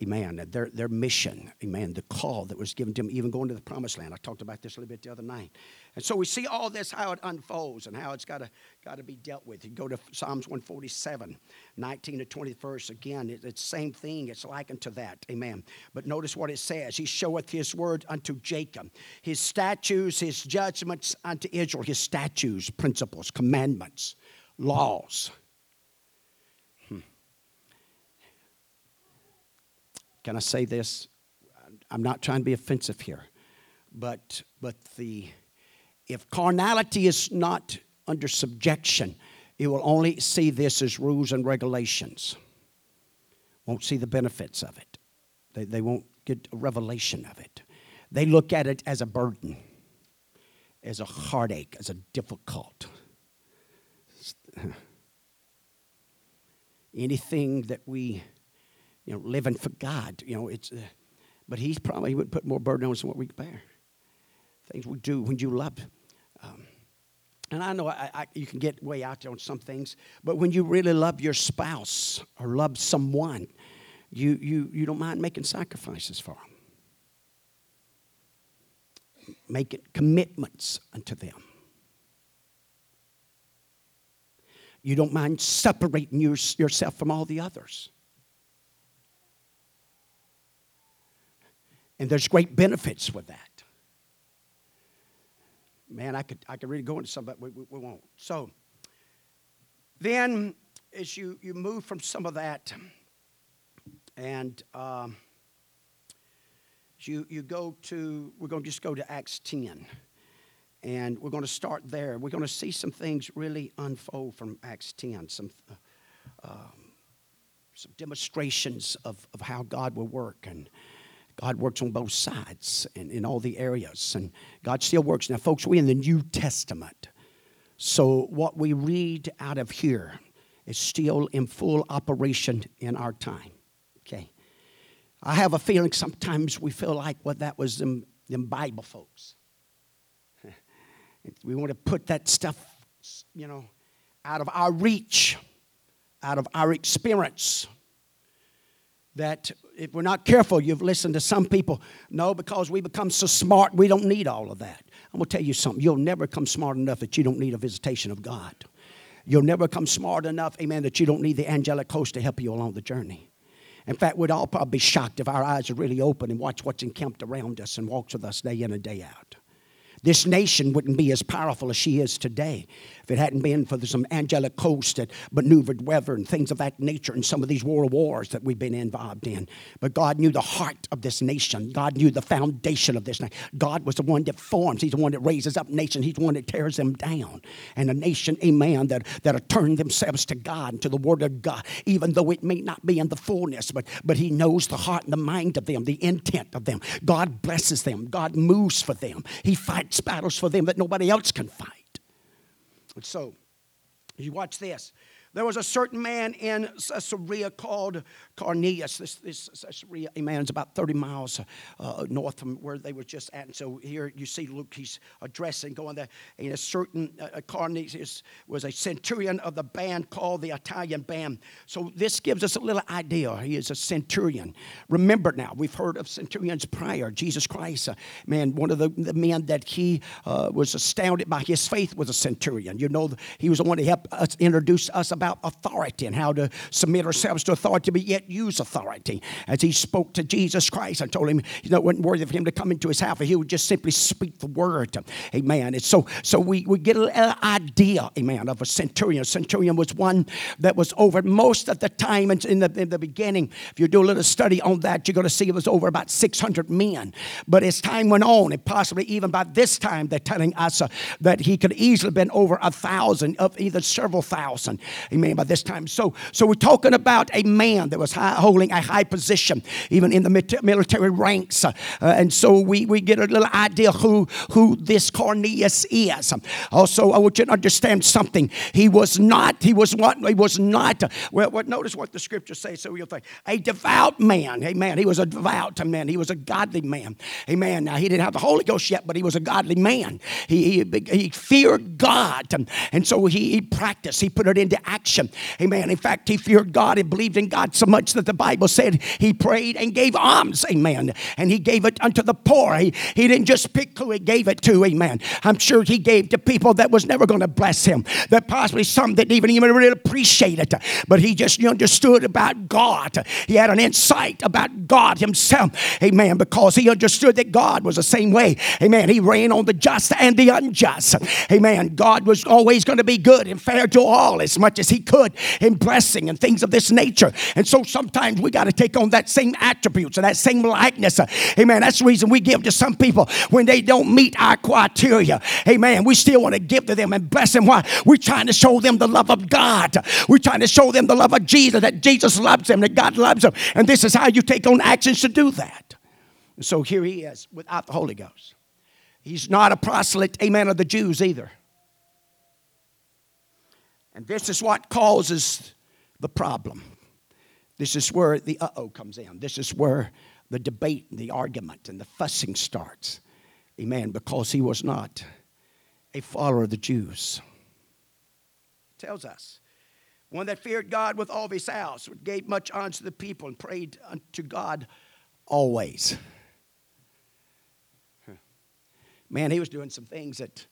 Amen. Their, their mission, amen, the call that was given to them, even going to the promised land. I talked about this a little bit the other night. And so we see all this, how it unfolds and how it's got to, got to be dealt with. You go to Psalms 147, 19 to 21st. Again, it, it's the same thing. It's likened to that. Amen. But notice what it says. He showeth his word unto Jacob, his statutes, his judgments unto Israel, his statutes, principles, commandments, laws. Can I say this? I'm not trying to be offensive here, but but the if carnality is not under subjection, it will only see this as rules and regulations. Won't see the benefits of it. They, they won't get a revelation of it. They look at it as a burden, as a heartache, as a difficult. Anything that we you know, living for God. You know, it's, uh, but He's probably he would put more burden on us than what we can bear. Things we do when you love. Um, and I know I, I, you can get way out there on some things, but when you really love your spouse or love someone, you, you, you don't mind making sacrifices for them, making commitments unto them. You don't mind separating your, yourself from all the others. And there's great benefits with that. Man, I could, I could really go into some, but we, we, we won't. So then, as you, you move from some of that, and um, you, you go to, we're going to just go to Acts 10. And we're going to start there. We're going to see some things really unfold from Acts 10, some, uh, um, some demonstrations of, of how God will work. And God works on both sides and in all the areas. And God still works. Now, folks, we're in the New Testament. So what we read out of here is still in full operation in our time. Okay. I have a feeling sometimes we feel like well, that was them, them Bible folks. we want to put that stuff, you know, out of our reach, out of our experience. That if we're not careful, you've listened to some people, no, because we become so smart, we don't need all of that. I'm going to tell you something. You'll never come smart enough that you don't need a visitation of God. You'll never come smart enough, amen, that you don't need the angelic host to help you along the journey. In fact, we'd all probably be shocked if our eyes are really open and watch what's encamped around us and walks with us day in and day out. This nation wouldn't be as powerful as she is today if it hadn't been for some angelic host that maneuvered weather and things of that nature and some of these world wars that we've been involved in. But God knew the heart of this nation. God knew the foundation of this nation. God was the one that forms. He's the one that raises up nations. He's the one that tears them down. And a nation, amen, that, that have turned themselves to God and to the Word of God, even though it may not be in the fullness, but, but He knows the heart and the mind of them, the intent of them. God blesses them. God moves for them. He fights battles for them that nobody else can fight. So, you watch this. There was a certain man in Caesarea called Cornelius. This, this Caesarea, man, is about 30 miles uh, north from where they were just at. And so here you see Luke, he's addressing, going there. And a certain uh, uh, Cornelius was a centurion of the band called the Italian band. So this gives us a little idea. He is a centurion. Remember now, we've heard of centurions prior. Jesus Christ, uh, man, one of the, the men that he uh, was astounded by his faith was a centurion. You know, he was the one to help us introduce us about authority and how to submit ourselves to authority, but yet use authority. As he spoke to Jesus Christ, I told him, you know, it wasn't worthy for him to come into his house, he would just simply speak the word. Amen. And so, so we, we get an idea, amen, of a centurion. A centurion was one that was over most of the time in the, in the beginning. If you do a little study on that, you're going to see it was over about 600 men. But as time went on, and possibly even by this time, they're telling us uh, that he could easily have been over a thousand, of either several thousand. Amen. By this time. So, so we're talking about a man that was high, holding a high position, even in the military ranks. Uh, and so we, we get a little idea who, who this Cornelius is. Also, I want you to understand something. He was not, he was what? He was not, well, well notice what the scriptures say. So you'll think, a devout man. Amen. He was a devout man. He was a godly man. Amen. Now, he didn't have the Holy Ghost yet, but he was a godly man. He, he, he feared God. And so he, he practiced, he put it into action. Amen. In fact, he feared God and believed in God so much that the Bible said he prayed and gave alms. Amen. And he gave it unto the poor. He, he didn't just pick who he gave it to. Amen. I'm sure he gave to people that was never going to bless him, that possibly some didn't even, even really appreciate it. But he just understood about God. He had an insight about God himself. Amen. Because he understood that God was the same way. Amen. He reigned on the just and the unjust. Amen. God was always going to be good and fair to all as much as he could in blessing and things of this nature. And so sometimes we got to take on that same attributes and that same likeness. Amen. That's the reason we give to some people when they don't meet our criteria. Amen. We still want to give to them and bless them. Why? We're trying to show them the love of God. We're trying to show them the love of Jesus, that Jesus loves them, that God loves them. And this is how you take on actions to do that. So here he is without the Holy Ghost. He's not a proselyte, amen, of the Jews either. And this is what causes the problem. This is where the uh oh comes in. This is where the debate and the argument and the fussing starts. Amen. Because he was not a follower of the Jews. It tells us one that feared God with all his house, gave much honor to the people, and prayed unto God always. Man, he was doing some things that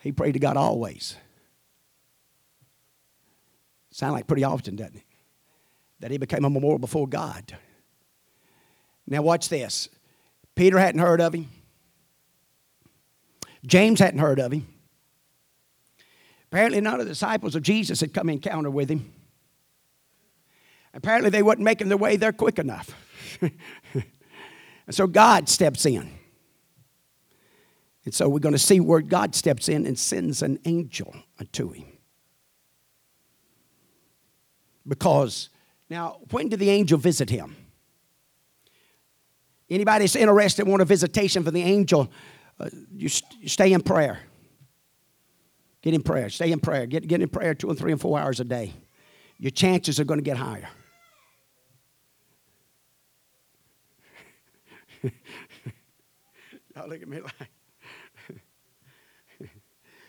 He prayed to God always. Sound like pretty often, doesn't it? That he became a memorial before God. Now, watch this. Peter hadn't heard of him. James hadn't heard of him. Apparently, none of the disciples of Jesus had come encounter with him. Apparently, they wasn't making their way there quick enough. and so God steps in. And so we're going to see where God steps in and sends an angel unto him. Because now, when did the angel visit him? Anybody that's interested want a visitation from the angel, uh, you, st- you stay in prayer. Get in prayer. Stay in prayer. Get, get in prayer two and three and four hours a day. Your chances are going to get higher. Y'all look at me like.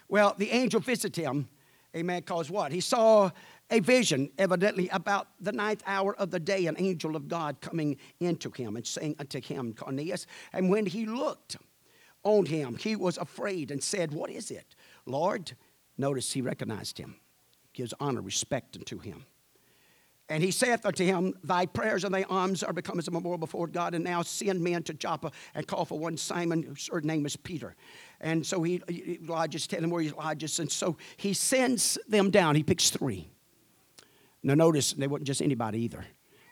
well, the angel visited him, amen, because what? He saw a vision, evidently about the ninth hour of the day, an angel of God coming into him and saying unto him, Cornelius. And when he looked on him, he was afraid and said, What is it? Lord, notice he recognized him, gives honor, respect unto him. And he saith unto him, Thy prayers and thy alms are become as a memorial before God, and now send men to Joppa and call for one Simon, whose name is Peter. And so he, Elijah's telling him where Elijah's, and so he sends them down. He picks three. Now, notice they weren't just anybody either.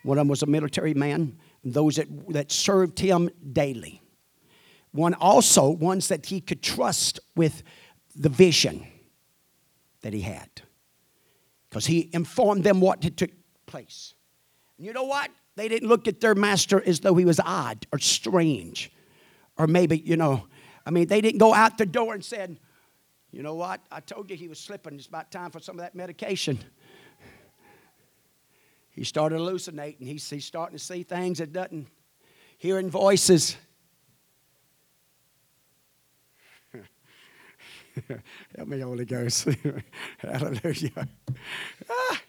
One of them was a military man, those that, that served him daily. One also, ones that he could trust with the vision that he had. Because he informed them what had took place. And you know what? They didn't look at their master as though he was odd or strange. Or maybe, you know, I mean, they didn't go out the door and said, you know what? I told you he was slipping. It's about time for some of that medication. He started hallucinating. He's, he's starting to see things that doesn't, hearing voices. Help me, Holy Ghost. Hallelujah. Ah.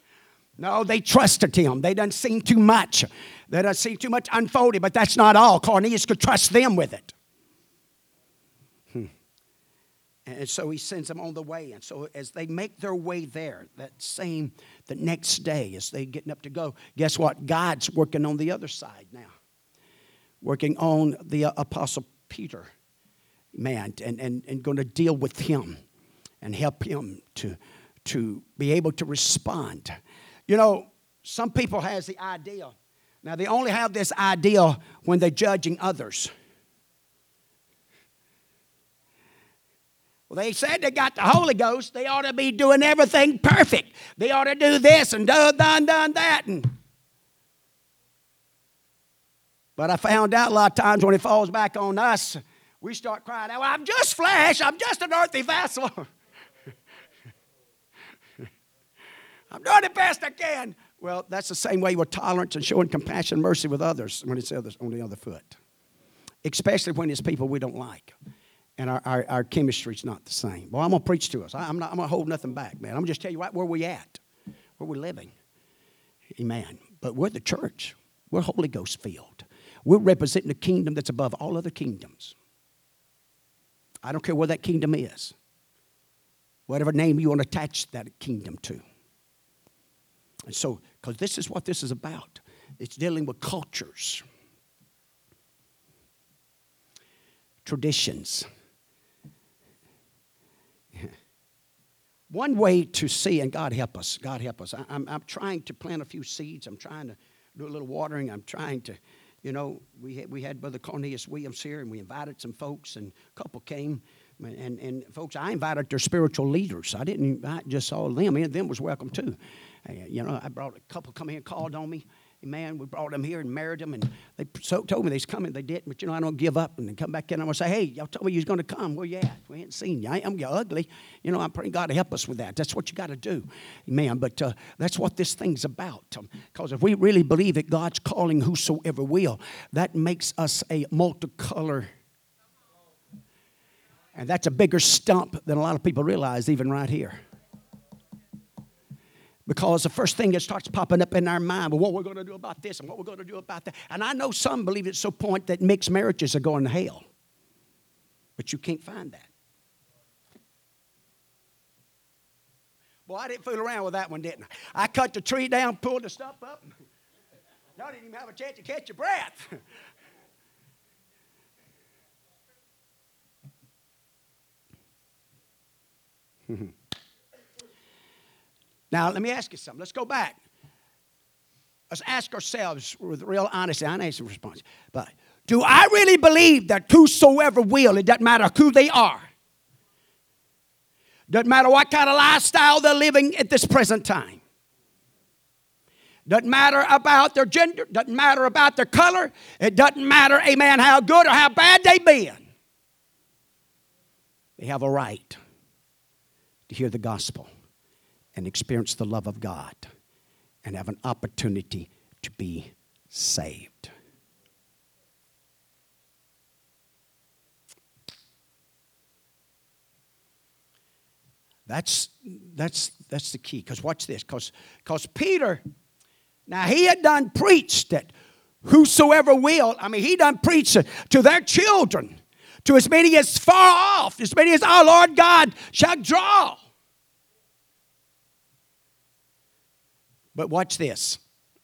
No, they trusted him. They didn't see too much. They didn't see too much unfolded, but that's not all. Cornelius could trust them with it. Hmm. And so he sends them on the way. And so as they make their way there, that same, the next day, as they getting up to go, guess what? God's working on the other side now. Working on the uh, Apostle Peter, man, and, and, and going to deal with him and help him to, to be able to respond you know, some people has the idea. Now they only have this idea when they're judging others. Well, they said they got the Holy Ghost. They ought to be doing everything perfect. They ought to do this and done, done, done that. And but I found out a lot of times when it falls back on us, we start crying out, well, I'm just flesh. I'm just an earthy vessel. I'm doing the best I can. Well, that's the same way with tolerance and showing compassion and mercy with others when it's others on the other foot. Especially when it's people we don't like. And our, our, our chemistry's not the same. Well, I'm going to preach to us. I, am not, I'm going to hold nothing back, man. I'm going to just tell you right where we at, where we're living. Amen. But we're the church. We're Holy Ghost filled. We're representing the kingdom that's above all other kingdoms. I don't care where that kingdom is. Whatever name you want to attach that kingdom to. And so, because this is what this is about it's dealing with cultures, traditions. One way to see, and God help us, God help us. I, I'm, I'm trying to plant a few seeds. I'm trying to do a little watering. I'm trying to, you know, we had, we had Brother Cornelius Williams here, and we invited some folks, and a couple came. And, and folks, I invited their spiritual leaders. I didn't invite just all them. And them was welcome too. Uh, you know, I brought a couple come here and called on me. Man, we brought them here and married them, and they so told me they's coming. They didn't, but you know, I don't give up. And they come back in, I'm gonna say, "Hey, y'all told me you was gonna come. Where you at? We ain't seen you. I am you ugly. You know, I'm praying God to help us with that. That's what you got to do, man. But uh, that's what this thing's about. Because um, if we really believe that God's calling whosoever will, that makes us a multicolor. And that's a bigger stump than a lot of people realize, even right here. Because the first thing that starts popping up in our mind, well, what we're going to do about this and what we're going to do about that. And I know some believe it's so point that mixed marriages are going to hell. But you can't find that. Well, I didn't fool around with that one, didn't I? I cut the tree down, pulled the stump up. Y'all didn't even have a chance to catch your breath. Now, let me ask you something. Let's go back. Let's ask ourselves with real honesty. I need some response. But do I really believe that whosoever will, it doesn't matter who they are, doesn't matter what kind of lifestyle they're living at this present time, Doesn't matter about their gender, doesn't matter about their color, it doesn't matter, amen, how good or how bad they've been. They have a right to hear the gospel and experience the love of God and have an opportunity to be saved. That's, that's, that's the key. Because watch this. Because Peter, now he had done preached that whosoever will, I mean, he done preached to their children, to as many as far off, as many as our Lord God shall draw. But watch this.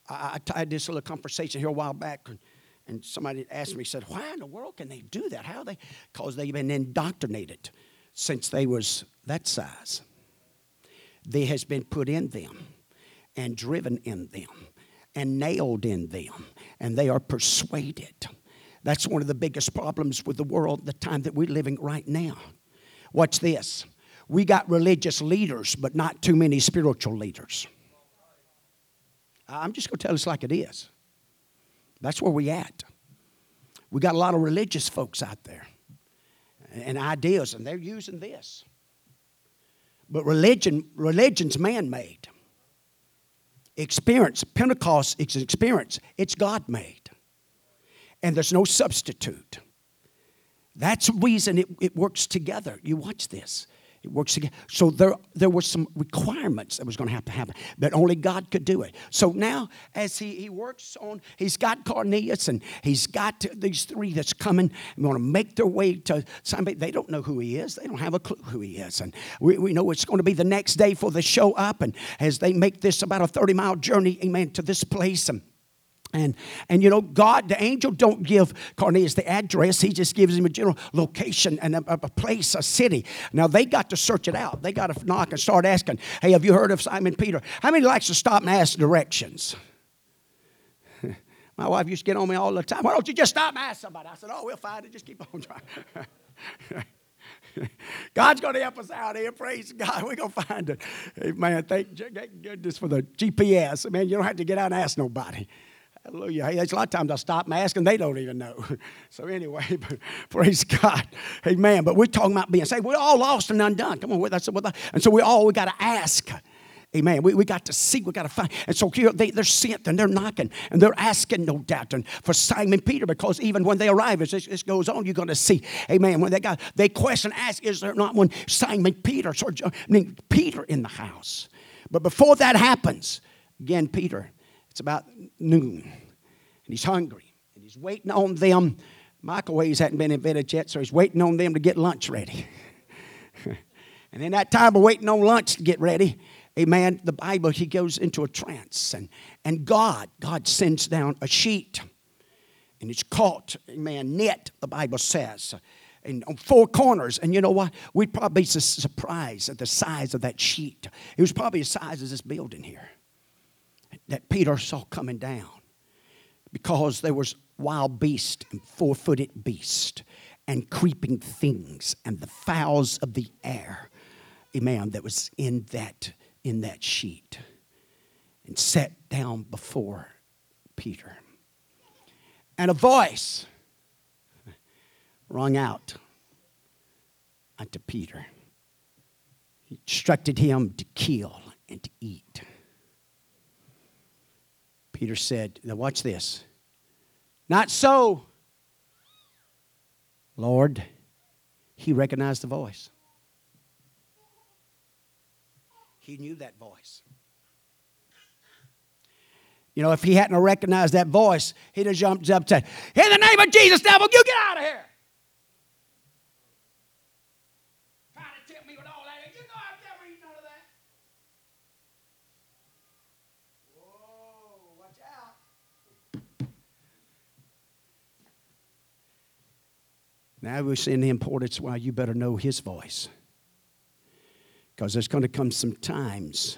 I, I had this little conversation here a while back, and, and somebody asked me, said, why in the world can they do that? How they? Because they've been indoctrinated since they was that size. There has been put in them and driven in them and nailed in them, and they are persuaded. That's one of the biggest problems with the world, the time that we're living right now. Watch this. We got religious leaders, but not too many spiritual leaders. I'm just going to tell us like it is. That's where we at. We got a lot of religious folks out there and ideas, and they're using this. But religion, religion's man-made. Experience, Pentecost experience. It's God-made. And there's no substitute. That's the reason it, it works together. You watch this. It works together. So there, there were some requirements that was going to have to happen, but only God could do it. So now, as he, he works on, he's got Cornelius and he's got these three that's coming and going to make their way to somebody. They don't know who he is. They don't have a clue who he is. And we, we know it's going to be the next day for the show up. And as they make this about a 30 mile journey, amen, to this place. And and, and you know, God, the angel don't give Cornelius the address. He just gives him a general location and a, a, place, a city. Now, they got to search it out. They got to knock and start asking, hey, have you heard of Simon Peter? How many likes to stop and ask directions? My wife used to get on me all the time. Why don't you just stop and ask somebody? I said, oh, we'll find it. Just keep on trying. God's going to help us out here. Praise God. We're going to find it. Amen. Thank goodness for the GPS. Man, you don't have to get out and ask nobody. Hallelujah. Hey, a lot of times I stop and ask and they don't even know. So anyway, praise God. Amen. But we're talking about being saved. We're all lost and undone. Come on, that's what. And so we all we got to ask. Amen. We, we got to seek, we got to find. And so here they, they're sent and they're knocking and they're asking, no doubt, and for Simon Peter, because even when they arrive, as this, this goes on, you're going to see, amen. When they got, they question, ask, is there not one Simon Peter, or I mean, Peter in the house? But before that happens, again, Peter, it's about noon, and he's hungry, and he's waiting on them. Microwaves hadn't been invented yet, so he's waiting on them to get lunch ready. and in that time of waiting on lunch to get ready, amen, the Bible, he goes into a trance. And, and God, God sends down a sheet. And it's caught, amen, net, the Bible says. And on four corners. And you know what? We'd probably be surprised at the size of that sheet. It was probably the size of this building here that Peter saw coming down because there was wild beast and four-footed beast and creeping things and the fowls of the air amen that was in that in that sheet and sat down before peter. And a voice rung out unto peter. He instructed him to kill and to eat Peter said, Now watch this. Not so, Lord. He recognized the voice. He knew that voice. You know, if he hadn't recognized that voice, he'd have jumped up and said, In the name of Jesus, devil, you get out of here. Now we're seeing the importance why you better know his voice. Because there's going to come some times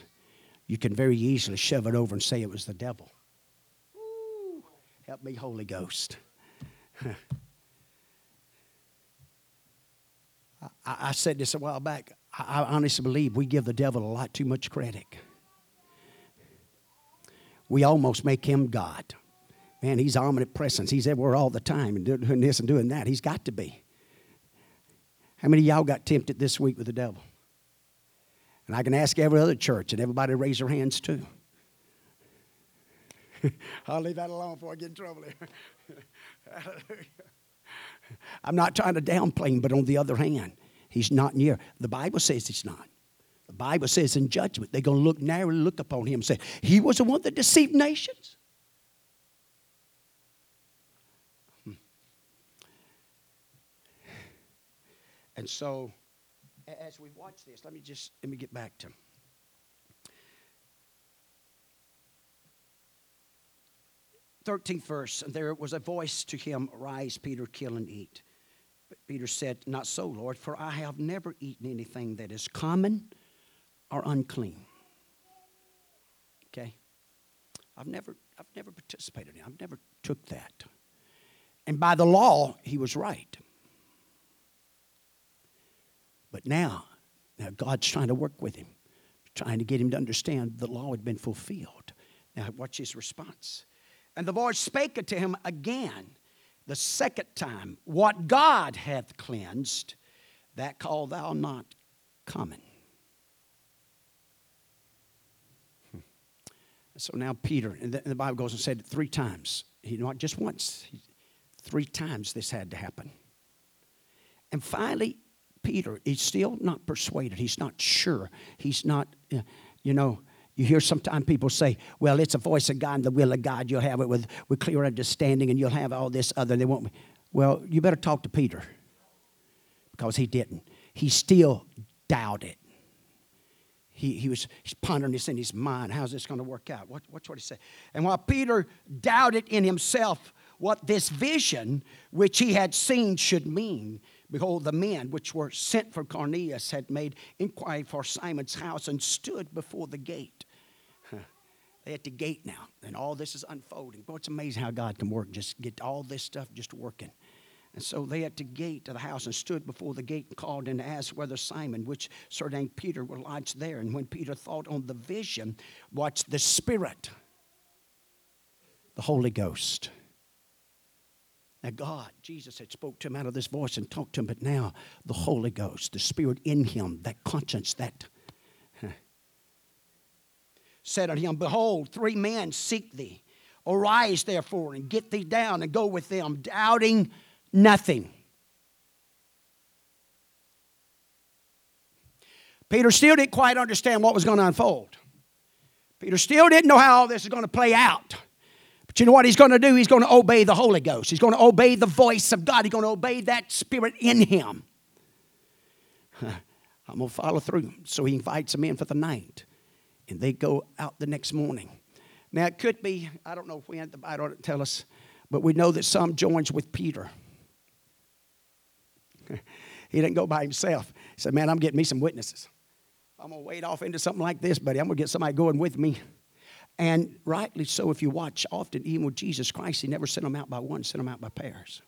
you can very easily shove it over and say it was the devil. Ooh, help me, Holy Ghost. I, I, said this a while back. I, I honestly believe we give the devil a lot too much credit. we almost make him God. Man, he's omnipresent. He's everywhere all the time and doing this and doing that. He's got to be. How many of y'all got tempted this week with the devil? And I can ask every other church, and everybody raise their hands too. I'll leave that alone before I get in trouble here. Hallelujah. I'm not trying to downplay him, but on the other hand, he's not near. The Bible says he's not. The Bible says in judgment, they're going to look narrowly look upon him and say, He was the one that deceived nations. And so, as we watch this, let me just let me get back to 13th verse, and there was a voice to him, "Rise, Peter, kill and eat. But Peter said, Not so, Lord, for I have never eaten anything that is common or unclean. Okay? I've never, I've never participated in it. I've never took that. And by the law, he was right. But now, now God's trying to work with him, trying to get him to understand the law had been fulfilled. Now, watch his response. And the voice spake unto him again the second time, What God hath cleansed, that call thou not common. Hmm. So now Peter, and the, Bible goes and said it three times. He not just once, three times this had to happen. And finally, Peter is still not persuaded. He's not sure. He's not, uh, you know, you hear sometimes people say, well, it's a voice of God and the will of God. You'll have it with, with clear understanding and you'll have all this other. They won't. Well, you better talk to Peter because he didn't. He still doubted. He, he was he's pondering this in his mind. How's this going to work out? What, what's what he said? And while Peter doubted in himself what this vision which he had seen should mean, Behold, the men which were sent for Cornelius had made inquiry for Simon's house and stood before the gate. They're at the gate now, and all this is unfolding. Boy, it's amazing how God can work, just get all this stuff just working. And so they at the gate of the house and stood before the gate and called and asked whether Simon, which surnamed Peter, were lodged there. And when Peter thought on the vision, watched the Spirit, the Holy Ghost. Now, God, Jesus had spoke to him out of this voice and talked to him, but now the Holy Ghost, the Spirit in him, that conscience, that said unto him, Behold, three men seek thee. Arise, therefore, and get thee down and go with them, doubting nothing. Peter still didn't quite understand what was going to unfold. Peter still didn't know how all this is going to play out. But you know what he's going to do? He's going to obey the Holy Ghost. He's going to obey the voice of God. He's going to obey that spirit in him. I'm going to follow through. So he invites them in for the night and they go out the next morning. Now, it could be, I don't know had the Bible to tell us, but we know that some joins with Peter. he didn't go by himself. He said, Man, I'm getting me some witnesses. I'm going to wade off into something like this, buddy. I'm going to get somebody going with me. And rightly so, if you watch often, even with Jesus Christ, he never sent them out by one, sent them out by pairs.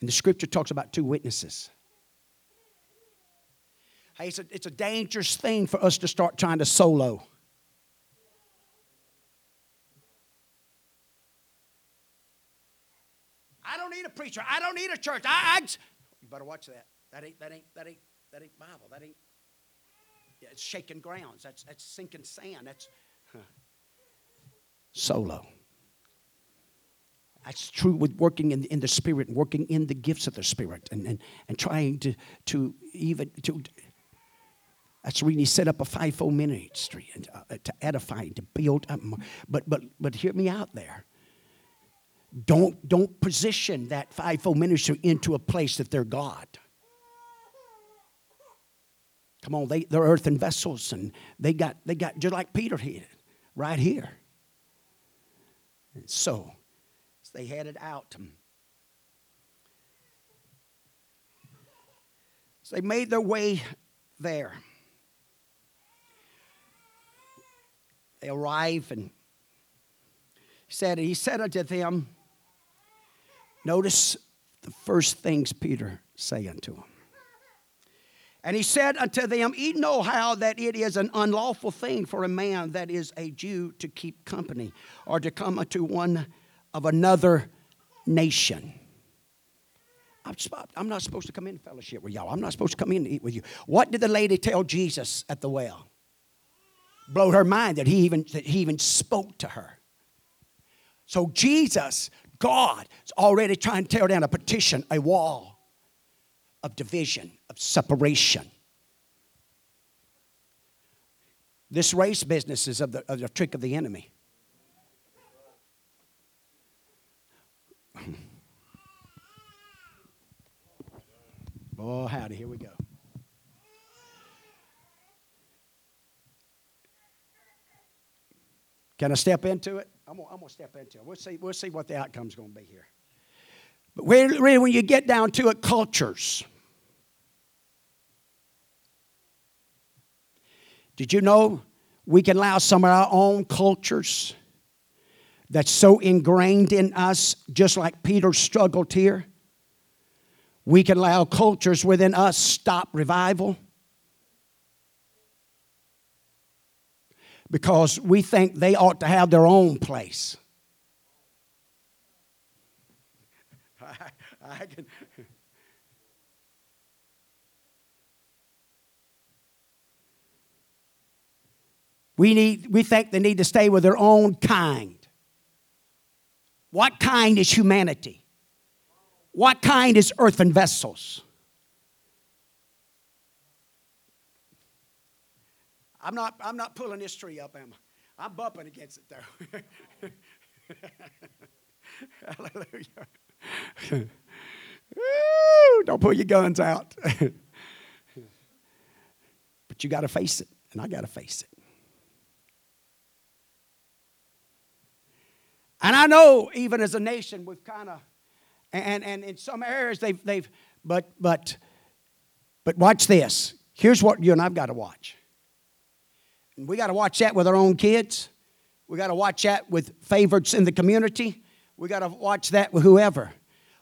And the scripture talks about two witnesses. Hey, it's a, it's a dangerous thing for us to start trying to solo. I don't need a preacher. I don't need a church. I, I you better watch that. That ain't that ain't that ain't that ain't Bible. That ain't. It's shaking grounds. That's that's sinking sand. That's huh. solo. That's true with working in, in the spirit working in the gifts of the spirit and, and, and trying to, to even to that's when he set up a fivefold ministry and, uh, to edify, to build up. But but but hear me out there. Don't don't position that fivefold ministry into a place that they're God. Come on, they, they're earthen vessels, and they got they got just like Peter had, right here. And so, they headed out. So they made their way there. They arrive and he said, he said unto them, notice the first things Peter say unto him. And he said unto them, Ye know how that it is an unlawful thing for a man that is a Jew to keep company or to come unto one of another nation. I'm, not supposed to come in fellowship with y'all. I'm not supposed to come in and eat with you. What did the lady tell Jesus at the well? Blowed her mind that he even, that he even spoke to her. So Jesus, God, is already trying to tear down a petition, a wall of division, of separation. This race business is of the, of the trick of the enemy. Oh, howdy, here we go. Can I step into it? I'm gonna, I'm gonna step into it. We'll see, we'll see what the outcome's gonna be here. But really, when you get down to it, cultures. Did you know we can allow some of our own cultures that's so ingrained in us, just like Peter struggled here? We can allow cultures within us stop revival because we think they ought to have their own place. I, I can. We, need, we think they need to stay with their own kind. What kind is humanity? What kind is earthen vessels? I'm not, I'm not pulling this tree up, am I? I'm bumping against it, though. Hallelujah. Woo, don't pull your guns out. but you got to face it, and I got to face it. And I know even as a nation, we've kind of, and, and in some areas they've, they've but, but, but watch this. Here's what you and I've got to watch. And we got to watch that with our own kids. We got to watch that with favorites in the community. We got to watch that with whoever.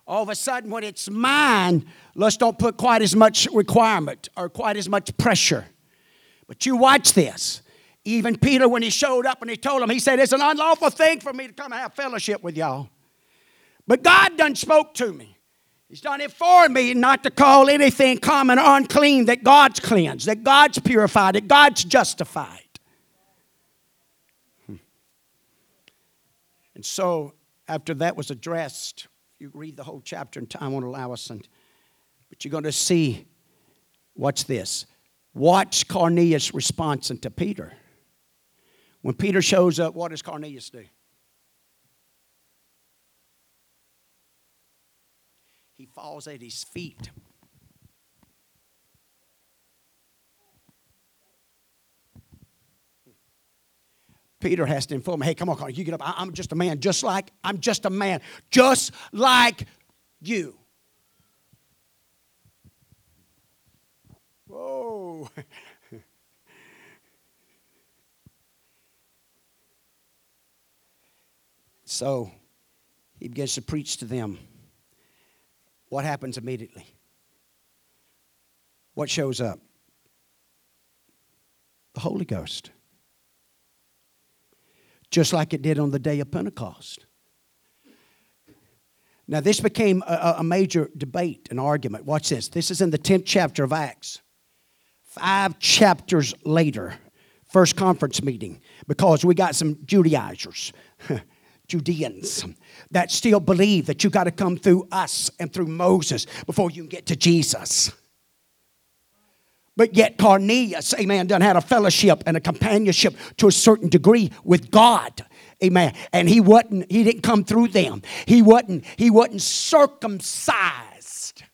All of a sudden, when it's mine, let's don't put quite as much requirement or quite as much pressure. But you watch this. Even Peter, when he showed up and he told him, he said, It's an unlawful thing for me to come and have fellowship with y'all. But God done spoke to me. He's done it for me not to call anything common or unclean that God's cleansed, that God's purified, that God's justified. And so, after that was addressed, you read the whole chapter, and time won't allow us, and, but you're going to see watch this. Watch Cornelius' response unto Peter. When Peter shows up, what does Cornelius do? He falls at his feet. Peter has to inform him, hey, come on, Cornelius, you get up. I, I'm just a man, just like, I'm just a man, just like you. Whoa. So he begins to preach to them. What happens immediately? What shows up? The Holy Ghost. Just like it did on the day of Pentecost. Now, this became a, a major debate and argument. Watch this. This is in the 10th chapter of Acts. Five chapters later, first conference meeting, because we got some Judaizers. Judeans that still believe that you got to come through us and through Moses before you can get to Jesus. But yet Cornelius, amen, done had a fellowship and a companionship to a certain degree with God. Amen. And he wasn't, he didn't come through them. He wasn't, he wasn't circumcised.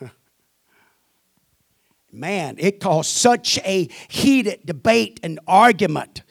Man, it caused such a heated debate and argument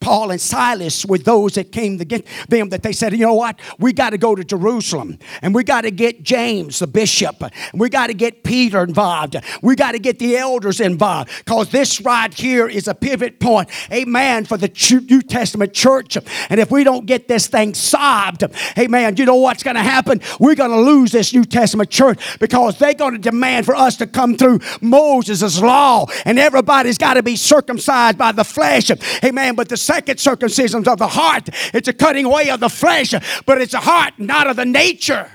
Paul and Silas were those that came to get them that they said, you know what? We got to go to Jerusalem and we got to get James, the bishop, and we got to get Peter involved. We got to get the elders involved because this right here is a pivot point, amen, for the New Testament church. And if we don't get this thing solved, amen, you know what's going to happen? We're going to lose this New Testament church because they're going to demand for us to come through Moses' law and everybody's got to be circumcised by the flesh, amen. But the second circumcision of the heart. It's a cutting away of the flesh, but it's a heart, not of the nature.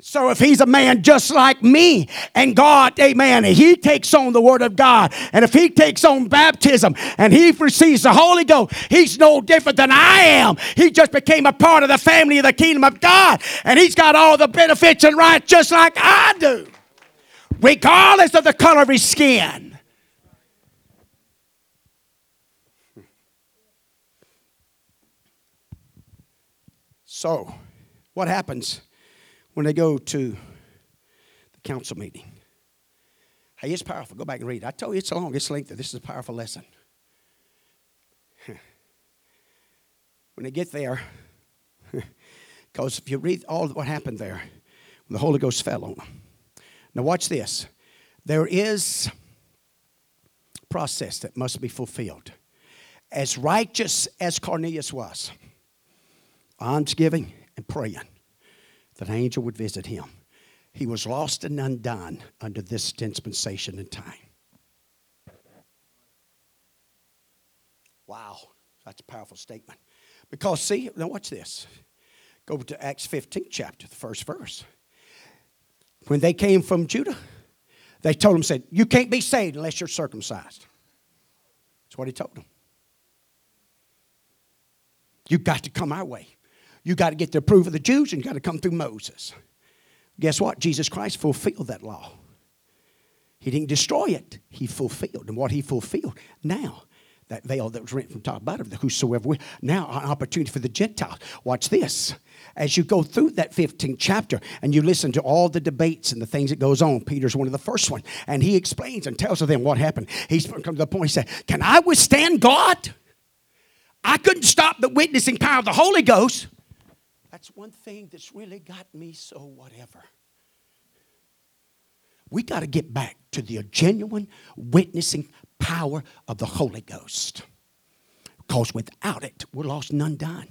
So if he's a man just like me and God, amen, he takes on the word of God, and if he takes on baptism and he receives the Holy Ghost, he's no different than I am. He just became a part of the family of the kingdom of God, and he's got all the benefits and rights just like I do, regardless of the color of his skin. So, what happens when they go to the council meeting? Hey, it's powerful. Go back and read. I told you it's long, it's lengthy. This is a powerful lesson. when they get there, because if you read all what happened there, the Holy Ghost fell on them. Now, watch this. There is process that must be fulfilled. As righteous as Cornelius was, almsgiving and praying that an angel would visit him. He was lost and undone under this dispensation and time. Wow, that's a powerful statement. Because, see, now watch this. Go to Acts 15, chapter, the first verse. When they came from Judah, they told him, said, You can't be saved unless you're circumcised. That's what he told them. You've got to come our way. You got to get the approval of the Jews and you got to come through Moses. Guess what? Jesus Christ fulfilled that law. He didn't destroy it, He fulfilled. And what He fulfilled, now, that veil that was rent from top to bottom, the whosoever will, now an opportunity for the Gentiles. Watch this. As you go through that 15th chapter and you listen to all the debates and the things that goes on, Peter's one of the first one, and he explains and tells them what happened. He's come to the point he said, Can I withstand God? I couldn't stop the witnessing power of the Holy Ghost. That's one thing that's really got me so whatever. We got to get back to the genuine witnessing power of the Holy Ghost. Because without it, we're lost and undone.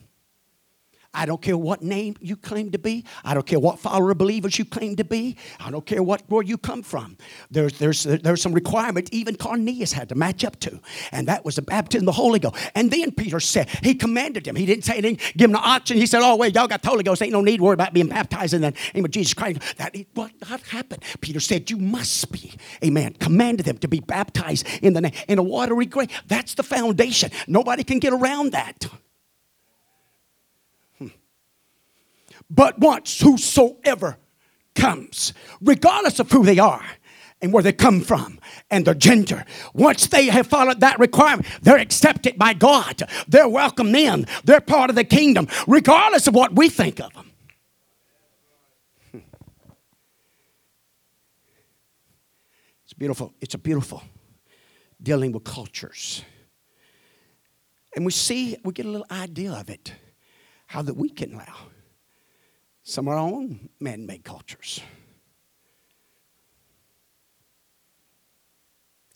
I don't care what name you claim to be. I don't care what follower of believers you claim to be. I don't care what where you come from. There's, there's, there's some requirements even Cornelius had to match up to. And that was the baptism of the Holy Ghost. And then Peter said, he commanded him. He didn't say anything, give him the option. He said, oh, wait, y'all got the Holy Ghost. Ain't no need to worry about being baptized in the name of Jesus Christ. That, what, what happened? Peter said, you must be, amen, commanded them to be baptized in the name, in a watery grave. That's the foundation. Nobody can get around that. But once whosoever comes, regardless of who they are and where they come from and their gender. Once they have followed that requirement, they're accepted by God. They're welcomed in. They're part of the kingdom, regardless of what we think of them. Hmm. It's beautiful. It's a beautiful dealing with cultures. And we see, we get a little idea of it, how that we can allow some of our own man made cultures.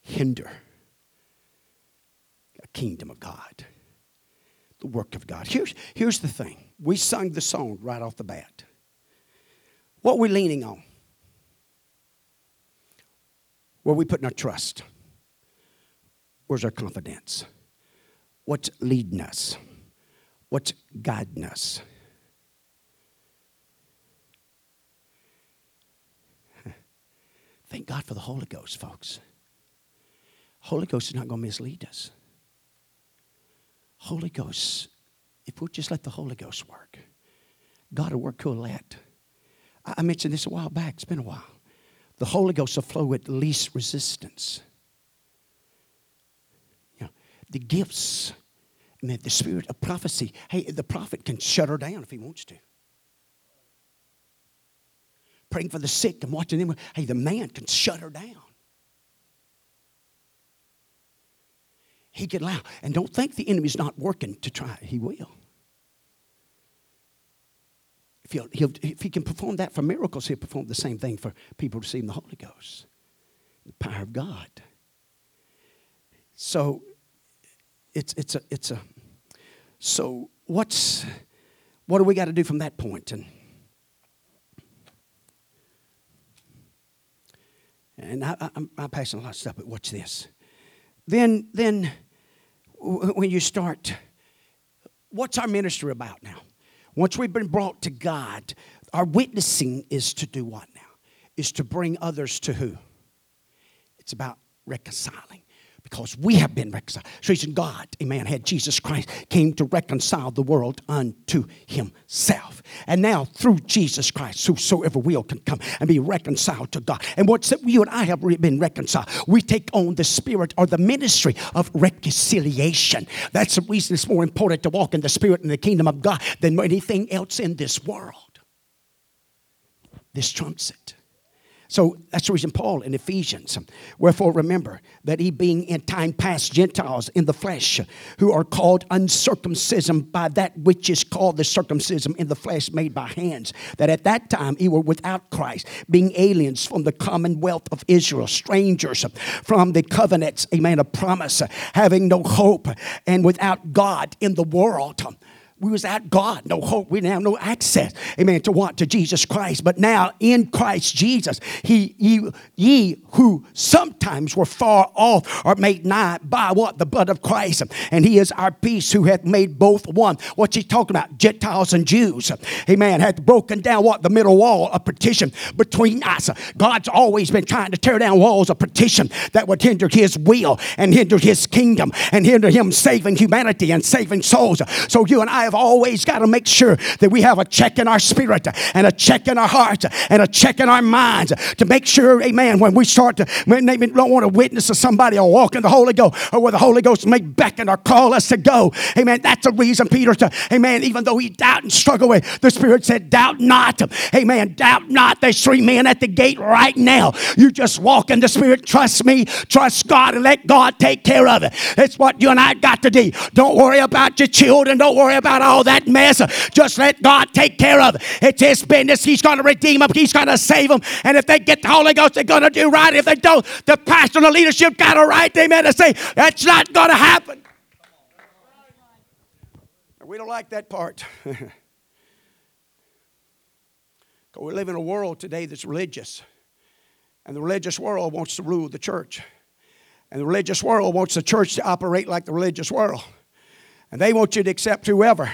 Hinder a kingdom of God, the work of God. Here's, here's the thing we sung the song right off the bat. What we're leaning on, where we putting our trust, where's our confidence, what's leading us, what's guiding us. Thank God for the Holy Ghost, folks. Holy Ghost is not going to mislead us. Holy Ghost, if we'll just let the Holy Ghost work, God will work Colette. I mentioned this a while back, it's been a while. The Holy Ghost will flow with least resistance. You know, the gifts, mean, the spirit of prophecy. Hey, the prophet can shut her down if he wants to praying for the sick and watching them. Hey, the man can shut her down. He can allow. And don't think the enemy's not working to try. He will. If, he'll, he'll, if he can perform that for miracles, he'll perform the same thing for people receiving the Holy Ghost. The power of God. So it's, it's, a, it's a, so what's, what do we got to do from that point? And, and I, I'm, I'm passing a lot of stuff, but watch this. Then, then when you start, what's our ministry about now? Once we've been brought to God, our witnessing is to do what now? Is to bring others to who? It's about reconciling because we have been reconciled. So he's God, amen, had Jesus Christ came to reconcile the world unto himself. And now through Jesus Christ, whosoever will can come and be reconciled to God. And what's that you and I have been reconciled? We take on the spirit or the ministry of reconciliation. That's the reason it's more important to walk in the spirit in the kingdom of God than anything else in this world. This trumps it. So that's the reason Paul in Ephesians, wherefore remember that he being in time past Gentiles in the flesh, who are called uncircumcision by that which is called the circumcision in the flesh made by hands, that at that time he were without Christ, being aliens from the commonwealth of Israel, strangers from the covenants, amen, of promise, having no hope, and without God in the world we was at God, no hope. We didn't have no access, amen, to what? To Jesus Christ. But now in Christ Jesus, he, ye, ye who sometimes were far off are made nigh by what? The blood of Christ. And he is our peace who hath made both one. What's he talking about? Gentiles and Jews. Amen. Hath broken down what? The middle wall of partition between us. God's always been trying to tear down walls of partition that would hinder his will and hinder his kingdom and hinder him saving humanity and saving souls. So you and I have always got to make sure that we have a check in our spirit and a check in our hearts and a check in our minds to make sure, amen, when we start to, don't want to witness to somebody or walk in the Holy Ghost or where the Holy Ghost may beckon or call us to go. Amen. That's the reason Peter, to, amen, even though he doubt and struggle with, the Spirit said, doubt not. Amen. Doubt not. There's three men at the gate right now. You just walk in the Spirit. Trust me. Trust God and let God take care of it. That's what you and I got to do. Don't worry about your children. Don't worry about all that mess. Uh, just let God take care of it. It's His business. He's going to redeem them. He's going to save them. And if they get the Holy Ghost, they're going to do right. If they don't, the pastor and the leadership got a right, amen, to say, that's not going to happen. We don't like that part. We live in a world today that's religious. And the religious world wants to rule the church. And the religious world wants the church to operate like the religious world. And they want you to accept whoever.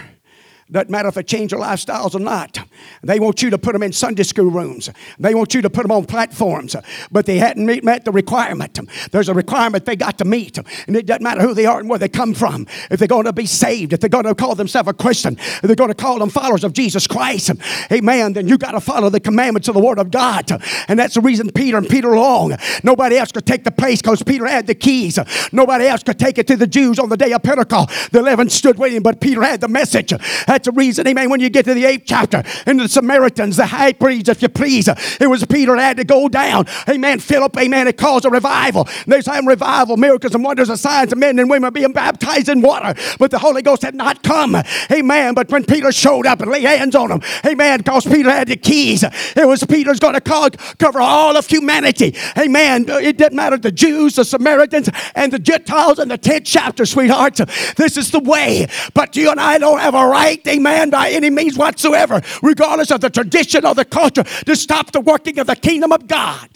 Doesn't matter if they change their lifestyles or not. They want you to put them in Sunday school rooms. They want you to put them on platforms, but they hadn't met the requirement. There's a requirement they got to meet, and it doesn't matter who they are and where they come from. If they're going to be saved, if they're going to call themselves a Christian, if they're going to call them followers of Jesus Christ, amen, then you got to follow the commandments of the Word of God. And that's the reason Peter and Peter Long, nobody else could take the place because Peter had the keys. Nobody else could take it to the Jews on the day of Pentecost. The eleven stood waiting, but Peter had the message. That's the reason, amen, when you get to the eighth chapter, and the Samaritans, the high priest, if you please, it was Peter that had to go down. Amen. Philip, amen, it caused a revival. There's having revival, miracles and wonders and signs of men and women being baptized in water. But the Holy Ghost had not come. Amen. But when Peter showed up and laid hands on them, amen, because Peter had the keys, it was Peter's going to cover all of humanity. Amen. It didn't matter the Jews, the Samaritans, and the Gentiles in the 10th chapter, sweethearts. This is the way. But you and I don't have a right, amen, by any means whatsoever, regardless of the tradition or the culture, to stop the working of the kingdom of God.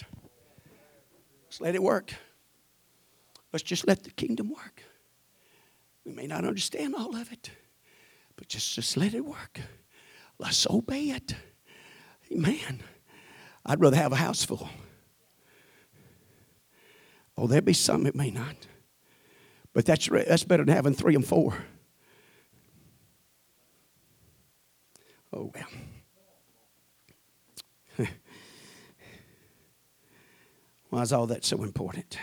Let's let it work. Let's just let the kingdom work. We may not understand all of it, but just, just let it work. Let's obey it. Amen. I'd rather have a house full. Oh, there'd be some, it may not. But that's, that's better than having three and four. Oh, well. Why is all that so important?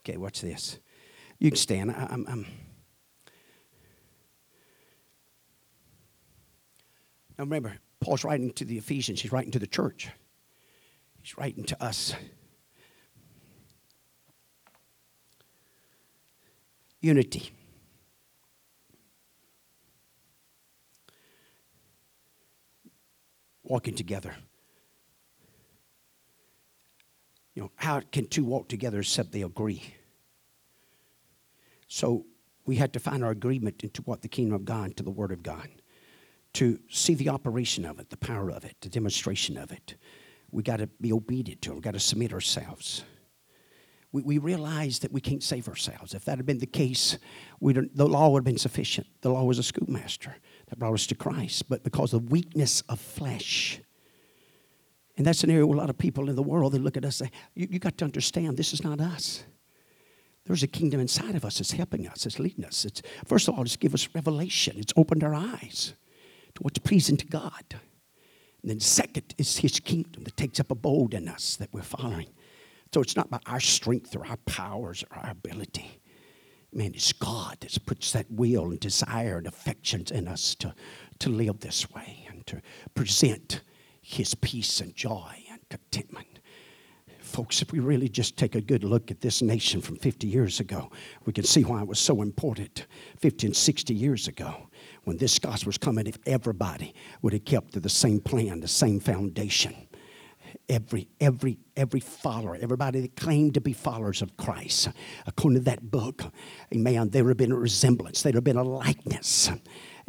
Okay, watch this. You can stand. I, I'm, I'm Now remember, Paul's writing to the Ephesians, he's writing to the church, he's writing to us. unity. Walking together. You know, how can two walk together except they agree? So we had to find our agreement into what the kingdom of God, to the Word of God, to see the operation of it, the power of it, the demonstration of it. We got to be obedient to it. We got to submit ourselves. We, we realize that we can't save ourselves. If that had been the case, the law would have been sufficient. The law was a schoolmaster that brought us to Christ. But because of the weakness of flesh, and that's an area where a lot of people in the world they look at us and say, you, you got to understand this is not us. There's a kingdom inside of us that's helping us, it's leading us. It's, first of all, it's give us revelation. It's opened our eyes to what's pleasing to God. And then second is his kingdom that takes up a abode in us that we're following. So it's not by our strength or our powers or our ability. Man, it's God that puts that will and desire and affections in us to, to live this way and to present his peace and joy and contentment. Folks, if we really just take a good look at this nation from 50 years ago, we can see why it was so important 50 and 60 years ago when this gospel was coming, if everybody would have kept to the same plan, the same foundation every every every follower everybody that claimed to be followers of christ according to that book amen there would have been a resemblance there would have been a likeness.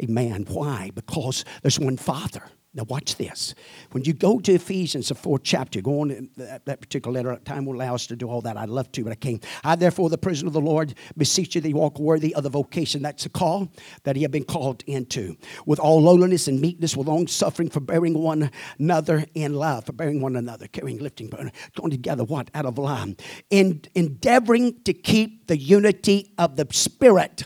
Amen. Why? Because there's one father now, watch this. When you go to Ephesians, the fourth chapter, go on that, that particular letter, time will allow us to do all that. I'd love to, but I can't. I, therefore, the prisoner of the Lord, beseech you that you walk worthy of the vocation. That's a call that he had been called into. With all lowliness and meekness, with long suffering, forbearing one another in love, forbearing one another, carrying, lifting, going together, what? Out of love. In, endeavoring to keep the unity of the Spirit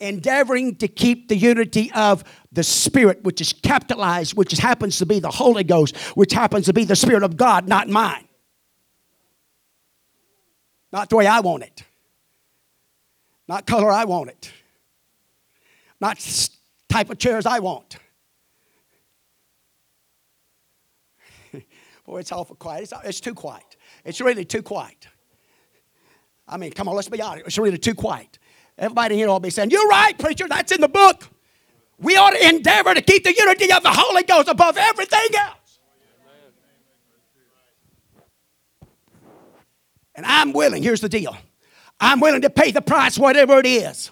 endeavoring to keep the unity of the Spirit, which is capitalized, which happens to be the Holy Ghost, which happens to be the Spirit of God, not mine. Not the way I want it. Not color I want it. Not type of chairs I want. Boy, it's awful quiet. It's, it's too quiet. It's really too quiet. I mean, come on, let's be honest. It's really too quiet. Everybody here will be saying, You're right, preacher, that's in the book. We ought to endeavor to keep the unity of the Holy Ghost above everything else. And I'm willing, here's the deal I'm willing to pay the price, whatever it is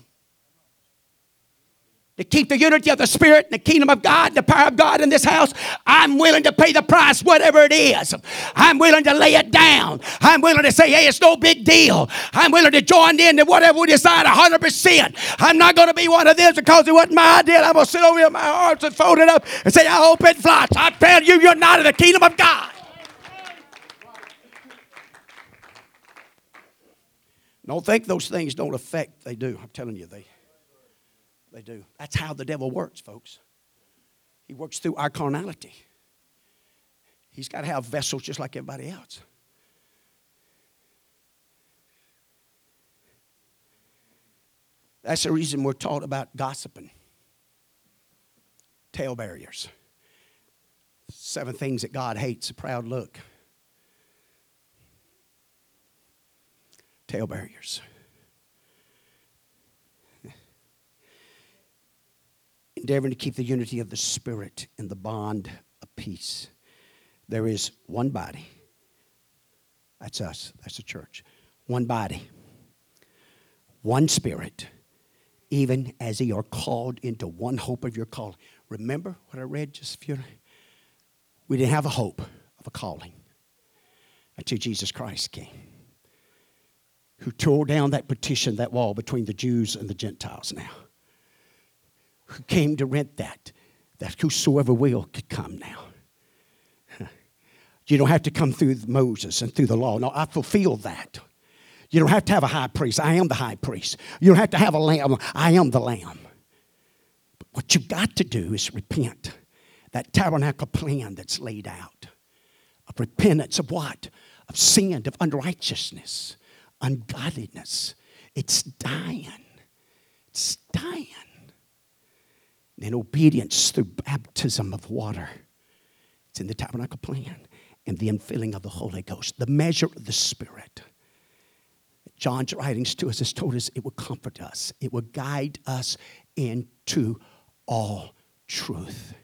to keep the unity of the Spirit and the kingdom of God, the power of God in this house, I'm willing to pay the price, whatever it is. I'm willing to lay it down. I'm willing to say, hey, it's no big deal. I'm willing to join in to whatever we decide 100%. I'm not going to be one of them because it wasn't my idea. I'm going to sit over here, my arms and fold it up and say, I hope it flies. I tell you, you're not in the kingdom of God. Don't think those things don't affect. They do. I'm telling you, they they do. That's how the devil works, folks. He works through our carnality. He's got to have vessels just like everybody else. That's the reason we're taught about gossiping, talebearers, seven things that God hates a proud look, talebearers. Endeavoring to keep the unity of the Spirit in the bond of peace. There is one body. That's us, that's the church. One body, one Spirit, even as ye are called into one hope of your calling. Remember what I read just a few? We didn't have a hope of a calling until Jesus Christ came, who tore down that partition, that wall between the Jews and the Gentiles now who came to rent that, that whosoever will could come now. You don't have to come through Moses and through the law. No, I fulfilled that. You don't have to have a high priest. I am the high priest. You don't have to have a lamb. I am the lamb. But what you've got to do is repent. That tabernacle plan that's laid out of repentance of what? Of sin, of unrighteousness, ungodliness. It's dying. It's dying and obedience through baptism of water. It's in the tabernacle plan and the infilling of the Holy Ghost, the measure of the Spirit. John's writings to us has told us it will comfort us, it will guide us into all truth.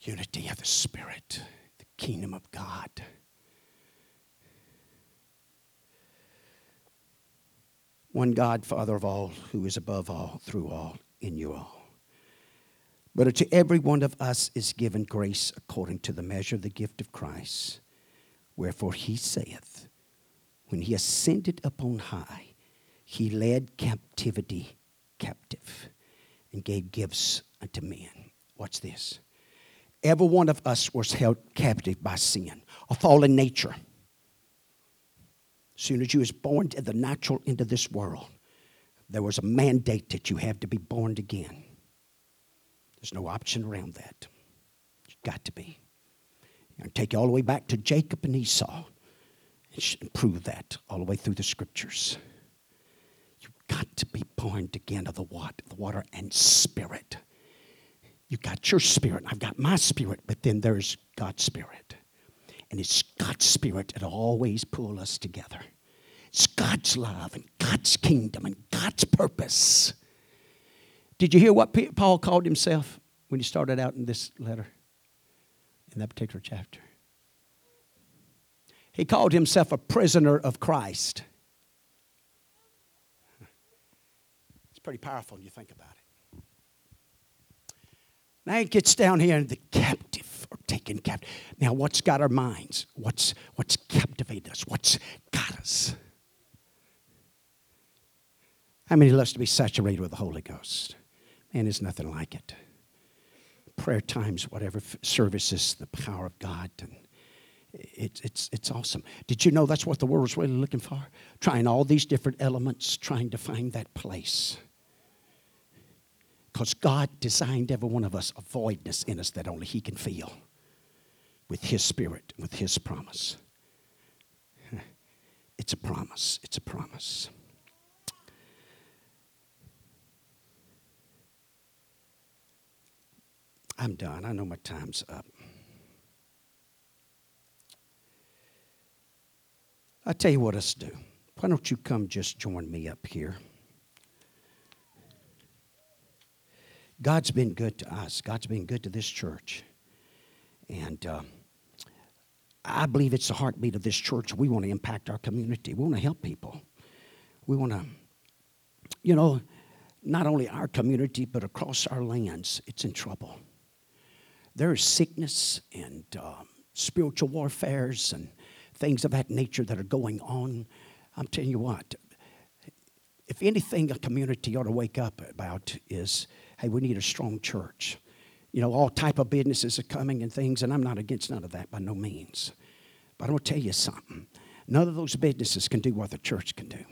Unity of the Spirit, the kingdom of God. One God, Father of all, who is above all, through all, in you all. But to every one of us is given grace according to the measure of the gift of Christ. Wherefore he saith, When he ascended upon high, he led captivity captive and gave gifts unto men. Watch this. Every one of us was held captive by sin, a fallen nature. Soon as you was born in the natural into this world, there was a mandate that you have to be born again. There's no option around that. You've got to be. I'm take you all the way back to Jacob and Esau and prove that all the way through the scriptures. You've got to be born again of the water, the water and spirit. You've got your spirit, I've got my spirit, but then there's God's spirit. And it's God's spirit that always pull us together. It's God's love and God's kingdom and God's purpose. Did you hear what Paul called himself when he started out in this letter, in that particular chapter? He called himself a prisoner of Christ. It's pretty powerful when you think about it. Now it gets down here and the captive or taken captive. Now, what's got our minds? What's, what's captivated us? What's got us? How many loves to be saturated with the Holy Ghost? Man, there's nothing like it. Prayer times, whatever services, the power of God, and it's it's it's awesome. Did you know that's what the world's really looking for? Trying all these different elements, trying to find that place. Because God designed every one of us a voidness in us that only He can feel with His Spirit, with His promise. It's a promise. It's a promise. I'm done. I know my time's up. I tell you what let's do. Why don't you come just join me up here? God's been good to us. God's been good to this church. And uh, I believe it's the heartbeat of this church. We want to impact our community. We want to help people. We want to, you know, not only our community, but across our lands, it's in trouble there is sickness and um, spiritual warfares and things of that nature that are going on. I'm telling you what, if anything a community ought to wake up about is, hey, we need a strong church. You know, all type of businesses are coming and things, and I'm not against none of that by no means. But I'm going to tell you something. None of those businesses can do what the church can do.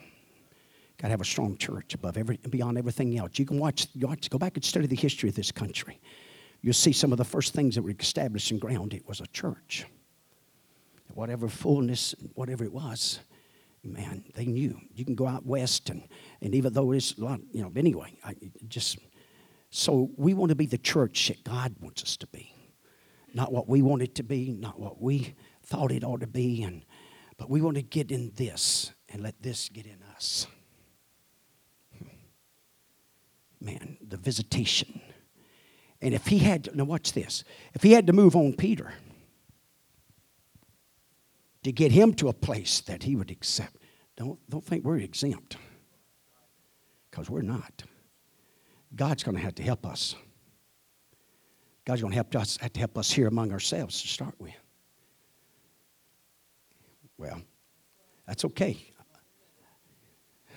Got to have a strong church above every, beyond everything else. You can watch, watch, go back and study the history of this country you'll see some of the first things that were established and grounded was a church. Whatever fullness, whatever it was, man, they knew. You can go out west, and, and even though it's a lot, you know, anyway, I just, so we want to be the church that God wants us to be. Not what we want it to be, not what we thought it ought to be, and, but we want to get in this and let this get in us. Man, the visitation and if he had, now watch this, if he had to move on Peter to get him to a place that he would accept, don't, don't think we're exempt because we're not. God's going to have to help us. God's going to help us have to help us here among ourselves to start with. Well, that's okay.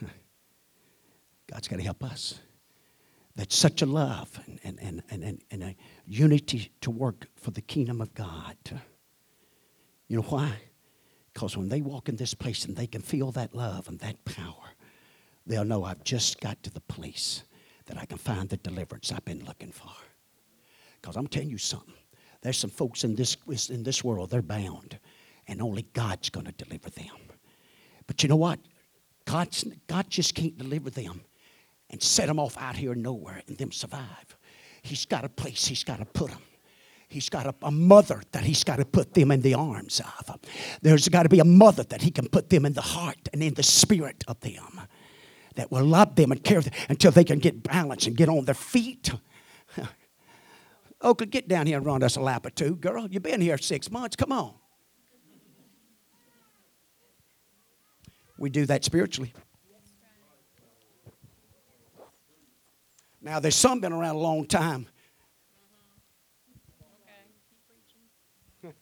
God's got to help us. That's such a love and, and, and, and, and a unity to work for the kingdom of God. You know why? Because when they walk in this place and they can feel that love and that power, they'll know I've just got to the place that I can find the deliverance I've been looking for. Because I'm telling you something. There's some folks in this, in this world, they're bound, and only God's going to deliver them. But you know what? God's, God just can't deliver them and set them off out here nowhere and them survive. He's got a place he's got to put them. He's got a, a mother that he's got to put them in the arms of. There's got to be a mother that he can put them in the heart and in the spirit of them that will love them and care for them until they can get balance and get on their feet. Oakley, get down here and run us a lap or two. Girl, you've been here six months. Come on. We do that spiritually. Now, there's some been around a long time.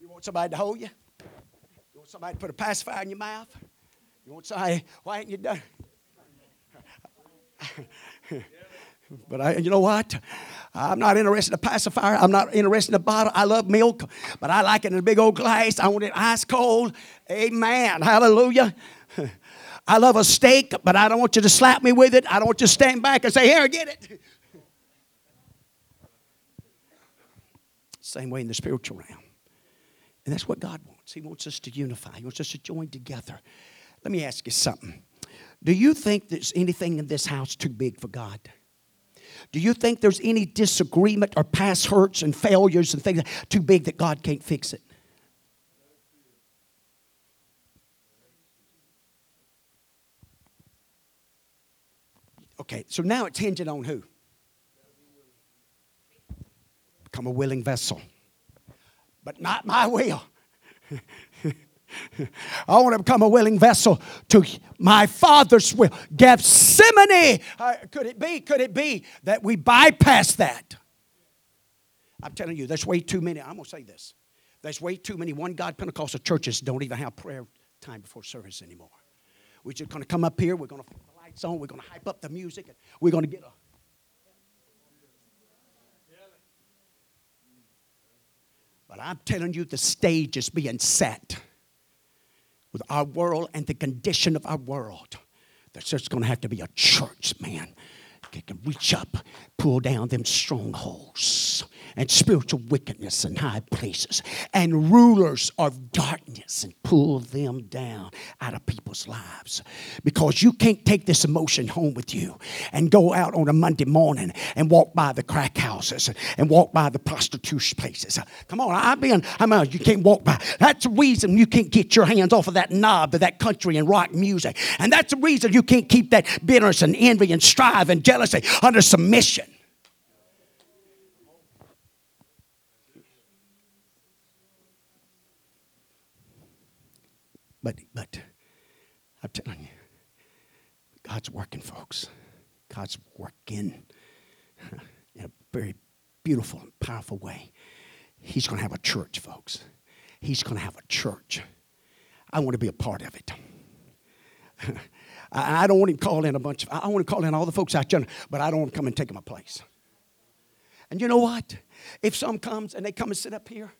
You want somebody to hold you? You want somebody to put a pacifier in your mouth? You won't say, why ain't you done? But I, you know what? I'm not interested in a pacifier. I'm not interested in a bottle. I love milk, but I like it in a big old glass. I want it ice cold. Amen. Hallelujah. I love a steak, but I don't want you to slap me with it. I don't want you to stand back and say, Here, get it. Same way in the spiritual realm. And that's what God wants. He wants us to unify, He wants us to join together. Let me ask you something. Do you think there's anything in this house too big for God? Do you think there's any disagreement or past hurts and failures and things too big that God can't fix it? Okay, so now it's hinging on who? Become a willing vessel. But not my will. I want to become a willing vessel to my Father's will. Gethsemane. Uh, could it be? Could it be that we bypass that? I'm telling you, there's way too many. I'm going to say this. There's way too many one God Pentecostal churches don't even have prayer time before service anymore. We're just going to come up here. We're going to put the lights on. We're going to hype up the music. We're going to get a But I'm telling you, the stage is being set with our world and the condition of our world. There's just going to have to be a church, man, that can reach up, pull down them strongholds and spiritual wickedness in high places and rulers of darkness and pull them down out of people's lives. Because you can't take this emotion home with you and go out on a Monday morning and walk by the crack houses and walk by the prostitution places. Come on, I've been, I mean, you can't walk by. That's the reason you can't get your hands off of that knob of that country and rock music. And that's the reason you can't keep that bitterness and envy and strife and jealousy under submission. But, but I'm telling you, God's working, folks. God's working in a very beautiful and powerful way. He's going to have a church, folks. He's going to have a church. I want to be a part of it. I don't want him to call in a bunch of, I want to call in all the folks out there, but I don't want to come and take my place. And you know what? If some comes and they come and sit up here,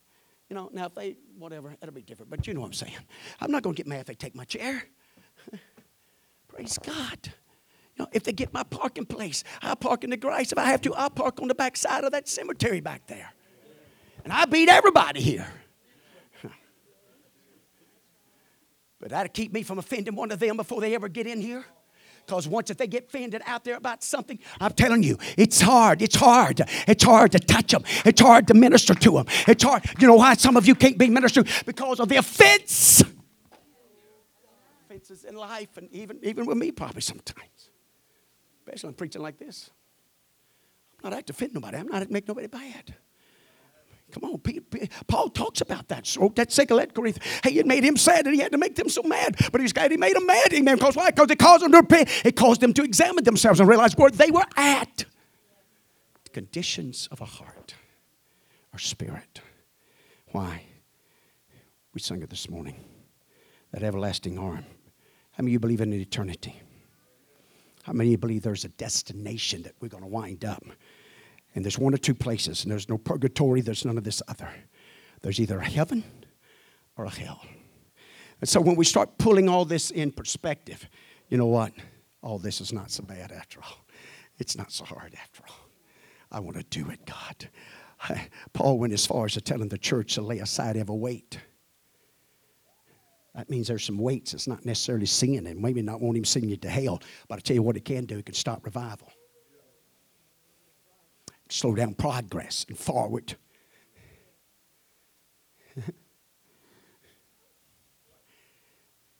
you know, now if they, whatever, it'll be different. But you know what I'm saying. I'm not going to get mad if they take my chair. Praise God. You know, if they get my parking place, I'll park in the grass. If I have to, I'll park on the back side of that cemetery back there. And I beat everybody here. But that'll keep me from offending one of them before they ever get in here. Because once if they get offended out there about something, I'm telling you, it's hard. It's hard. It's hard to touch them. It's hard to minister to them. It's hard. You know why some of you can't be ministered? To? Because of the offense. Offenses in life, and even, even with me, probably sometimes. Especially I'm preaching like this. I'm not out to offend nobody. I'm not out to make nobody bad. Come on, Paul talks about that. So that second Corinth. Hey, it made him sad and he had to make them so mad. But he's glad he made them mad. Amen. Because why? Because it caused them to repent. It caused them to examine themselves and realize where they were at. The conditions of a heart or spirit. Why? We sang it this morning. That everlasting arm. How many of you believe in an eternity? How many of you believe there's a destination that we're going to wind up? And there's one or two places, and there's no purgatory, there's none of this other. There's either a heaven or a hell. And so when we start pulling all this in perspective, you know what? All this is not so bad after all. It's not so hard after all. I want to do it, God. Paul went as far as to telling the church to lay aside every weight. That means there's some weights. It's not necessarily sin, and maybe not won't even send you to hell. But I tell you what, it can do. It can stop revival slow down progress and forward.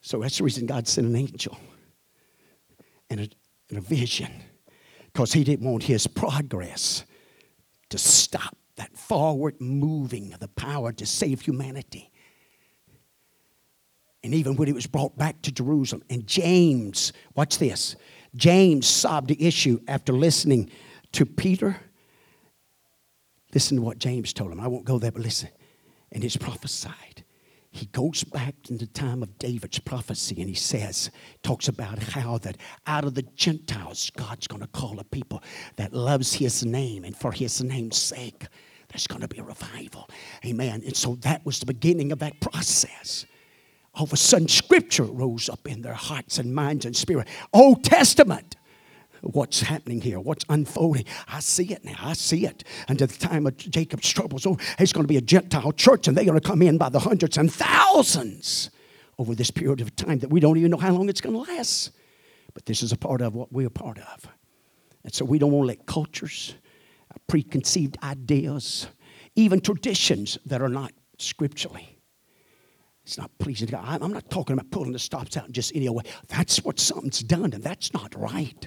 so that's the reason God sent an angel and a, and a vision because he didn't want his progress to stop that forward moving of the power to save humanity. And even when he was brought back to Jerusalem, and James, watch this, James solved the issue after listening to Peter. Listen to what James told him. I won't go there, but listen. And it's prophesied. He goes back in the time of David's prophecy and he says, talks about how that out of the Gentiles, God's going to call a people that loves his name, and for his name's sake, there's going to be a revival. Amen. And so that was the beginning of that process all of a sudden scripture rose up in their hearts and minds and spirit. Old Testament. What's happening here? What's unfolding? I see it now. I see it. And the time of Jacob's troubles, oh, it's going to be a Gentile church, and they're going to come in by the hundreds and thousands over this period of time that we don't even know how long it's going to last. But this is a part of what we're a part of. And so we don't want to let cultures, uh, preconceived ideas, even traditions that are not scripturally it's not pleasing to God. I'm not talking about pulling the stops out in just any way. That's what something's done, and that's not right.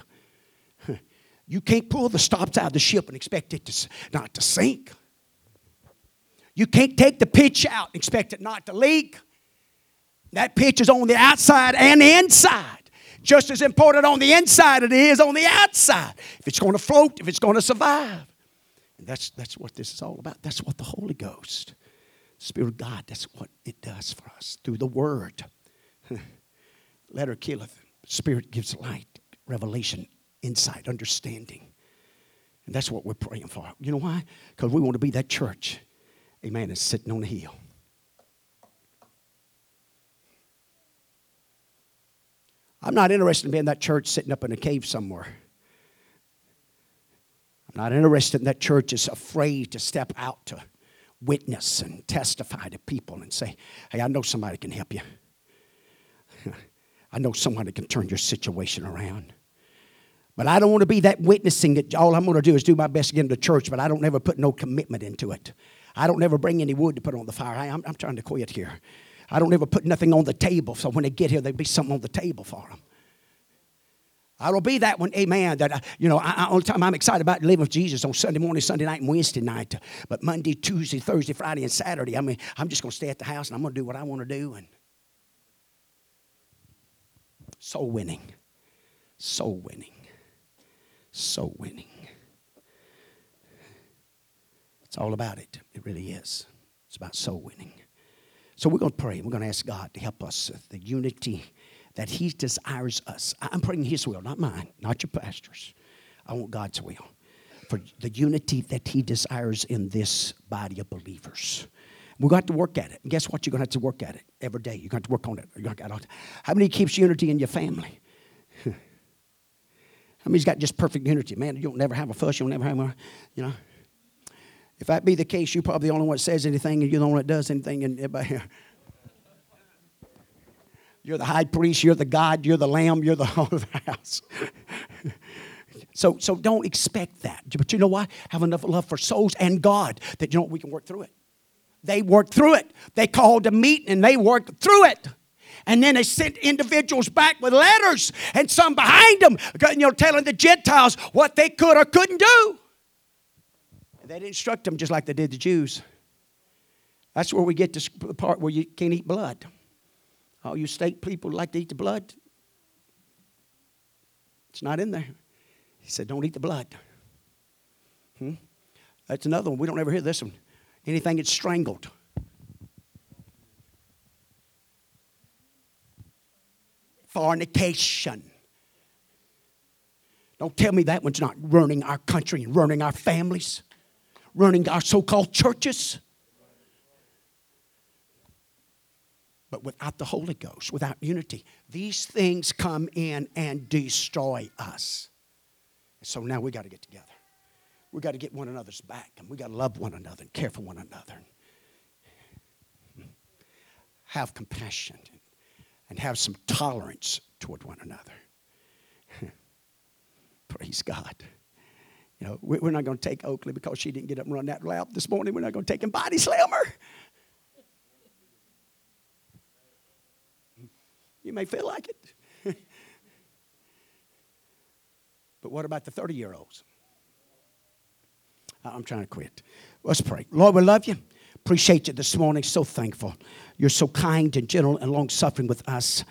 You can't pull the stops out of the ship and expect it to not to sink. You can't take the pitch out and expect it not to leak. That pitch is on the outside and the inside. Just as important on the inside as it is on the outside. If it's going to float, if it's going to survive. And that's, that's what this is all about. That's what the Holy Ghost Spirit of God, that's what it does for us through the Word. Letter killeth, Spirit gives light, revelation, insight, understanding. And that's what we're praying for. You know why? Because we want to be that church, amen, that's sitting on the hill. I'm not interested in being that church sitting up in a cave somewhere. I'm not interested in that church that's afraid to step out to witness and testify to people and say, hey, I know somebody can help you. I know somebody can turn your situation around. But I don't want to be that witnessing that all I'm going to do is do my best to get into church, but I don't ever put no commitment into it. I don't ever bring any wood to put on the fire. I, am I'm trying to quit here. I don't ever put nothing on the table, so when they get here, there'll be something on the table for them. I will be that one, amen. That, I, you know, I, only time I'm excited about living with Jesus on Sunday morning, Sunday night, and Wednesday night. But Monday, Tuesday, Thursday, Friday, and Saturday, I mean, I'm just going to stay at the house and I'm going to do what I want to do. And soul winning, soul winning, soul winning. It's all about it. It really is. It's about soul winning. So we're going to pray. We're going to ask God to help us the unity that He desires us. I'm praying His will, not mine, not your pastor's. I want God's will for the unity that He desires in this body of believers. We've got to have to work at it. And guess what? You're going to have to work at it every day. You're going to, have to work on it. You're going to, how many keeps unity in your family? How he's got just perfect unity? Man, you'll never have a fuss. You'll never have a, you know. If that be the case, you're probably the only one that says anything and you're the only one that does anything. And everybody, you're the high priest, you're the God, you're the lamb, you're the whole of the house. so, so don't expect that. But you know what? Have enough love for souls and God that you know we can work through it. They worked through it. They called a meeting and they worked through it. And then they sent individuals back with letters and some behind them, you know, telling the Gentiles what they could or couldn't do. And they didn't instruct them just like they did the Jews. That's where we get to the part where you can't eat blood. All you state people like to eat the blood. It's not in there. He said, Don't eat the blood. Hmm? That's another one. We don't ever hear this one. Anything that's strangled. Fornication. Don't tell me that one's not ruining our country and ruining our families, ruining our so called churches. But without the Holy Ghost, without unity, these things come in and destroy us. So now we got to get together. We got to get one another's back, and we got to love one another and care for one another. Have compassion and have some tolerance toward one another. Praise God. You know, we- we're not going to take Oakley because she didn't get up and run that lap this morning. We're not going to take and body slam her. You may feel like it. but what about the 30 year olds? I'm trying to quit. Let's pray. Lord, we love you. Appreciate you this morning. So thankful. You're so kind and gentle and long suffering with us.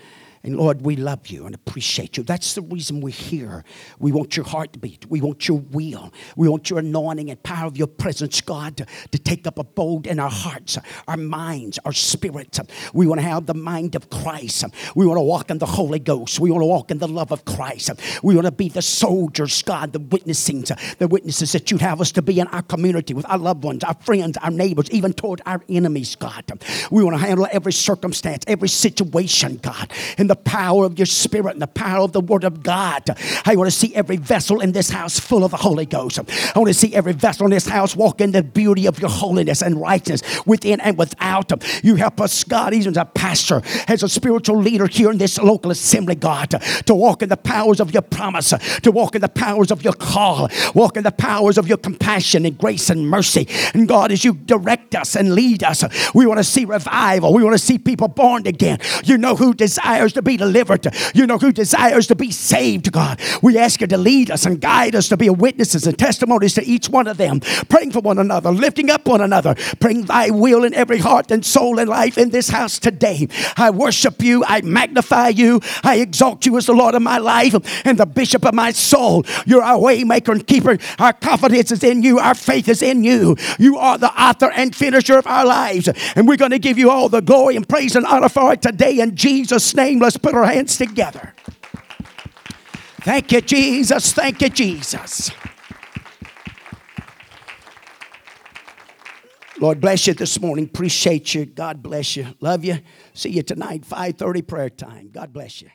And Lord, we love you and appreciate you. That's the reason we're here. We want your heartbeat. We want your will. We want your anointing and power of your presence, God, to, to take up abode in our hearts, our minds, our spirits. We want to have the mind of Christ. We want to walk in the Holy Ghost. We want to walk in the love of Christ. We want to be the soldiers, God, the witnessing, the witnesses that you'd have us to be in our community with our loved ones, our friends, our neighbors, even toward our enemies, God. We want to handle every circumstance, every situation, God, in the power of your spirit and the power of the word of God. I want to see every vessel in this house full of the Holy Ghost. I want to see every vessel in this house walk in the beauty of your holiness and righteousness within and without. You help us, God, even as a pastor, as a spiritual leader here in this local assembly, God, to walk in the powers of your promise, to walk in the powers of your call, walk in the powers of your compassion and grace and mercy. And God, as you direct us and lead us, we want to see revival. We want to see people born again. You know who desires to be delivered. You know who desires to be saved, God. We ask you to lead us and guide us to be witnesses and testimonies to each one of them, praying for one another, lifting up one another, praying thy will in every heart and soul and life in this house today. I worship you. I magnify you. I exalt you as the Lord of my life and the bishop of my soul. You're our way maker and keeper. Our confidence is in you. Our faith is in you. You are the author and finisher of our lives. And we're going to give you all the glory and praise and honor for it today in Jesus' name. Let's put our hands together. Thank you, Jesus. Thank you, Jesus. Lord bless you this morning. Appreciate you. God bless you. Love you. See you tonight, 5:30 prayer time. God bless you.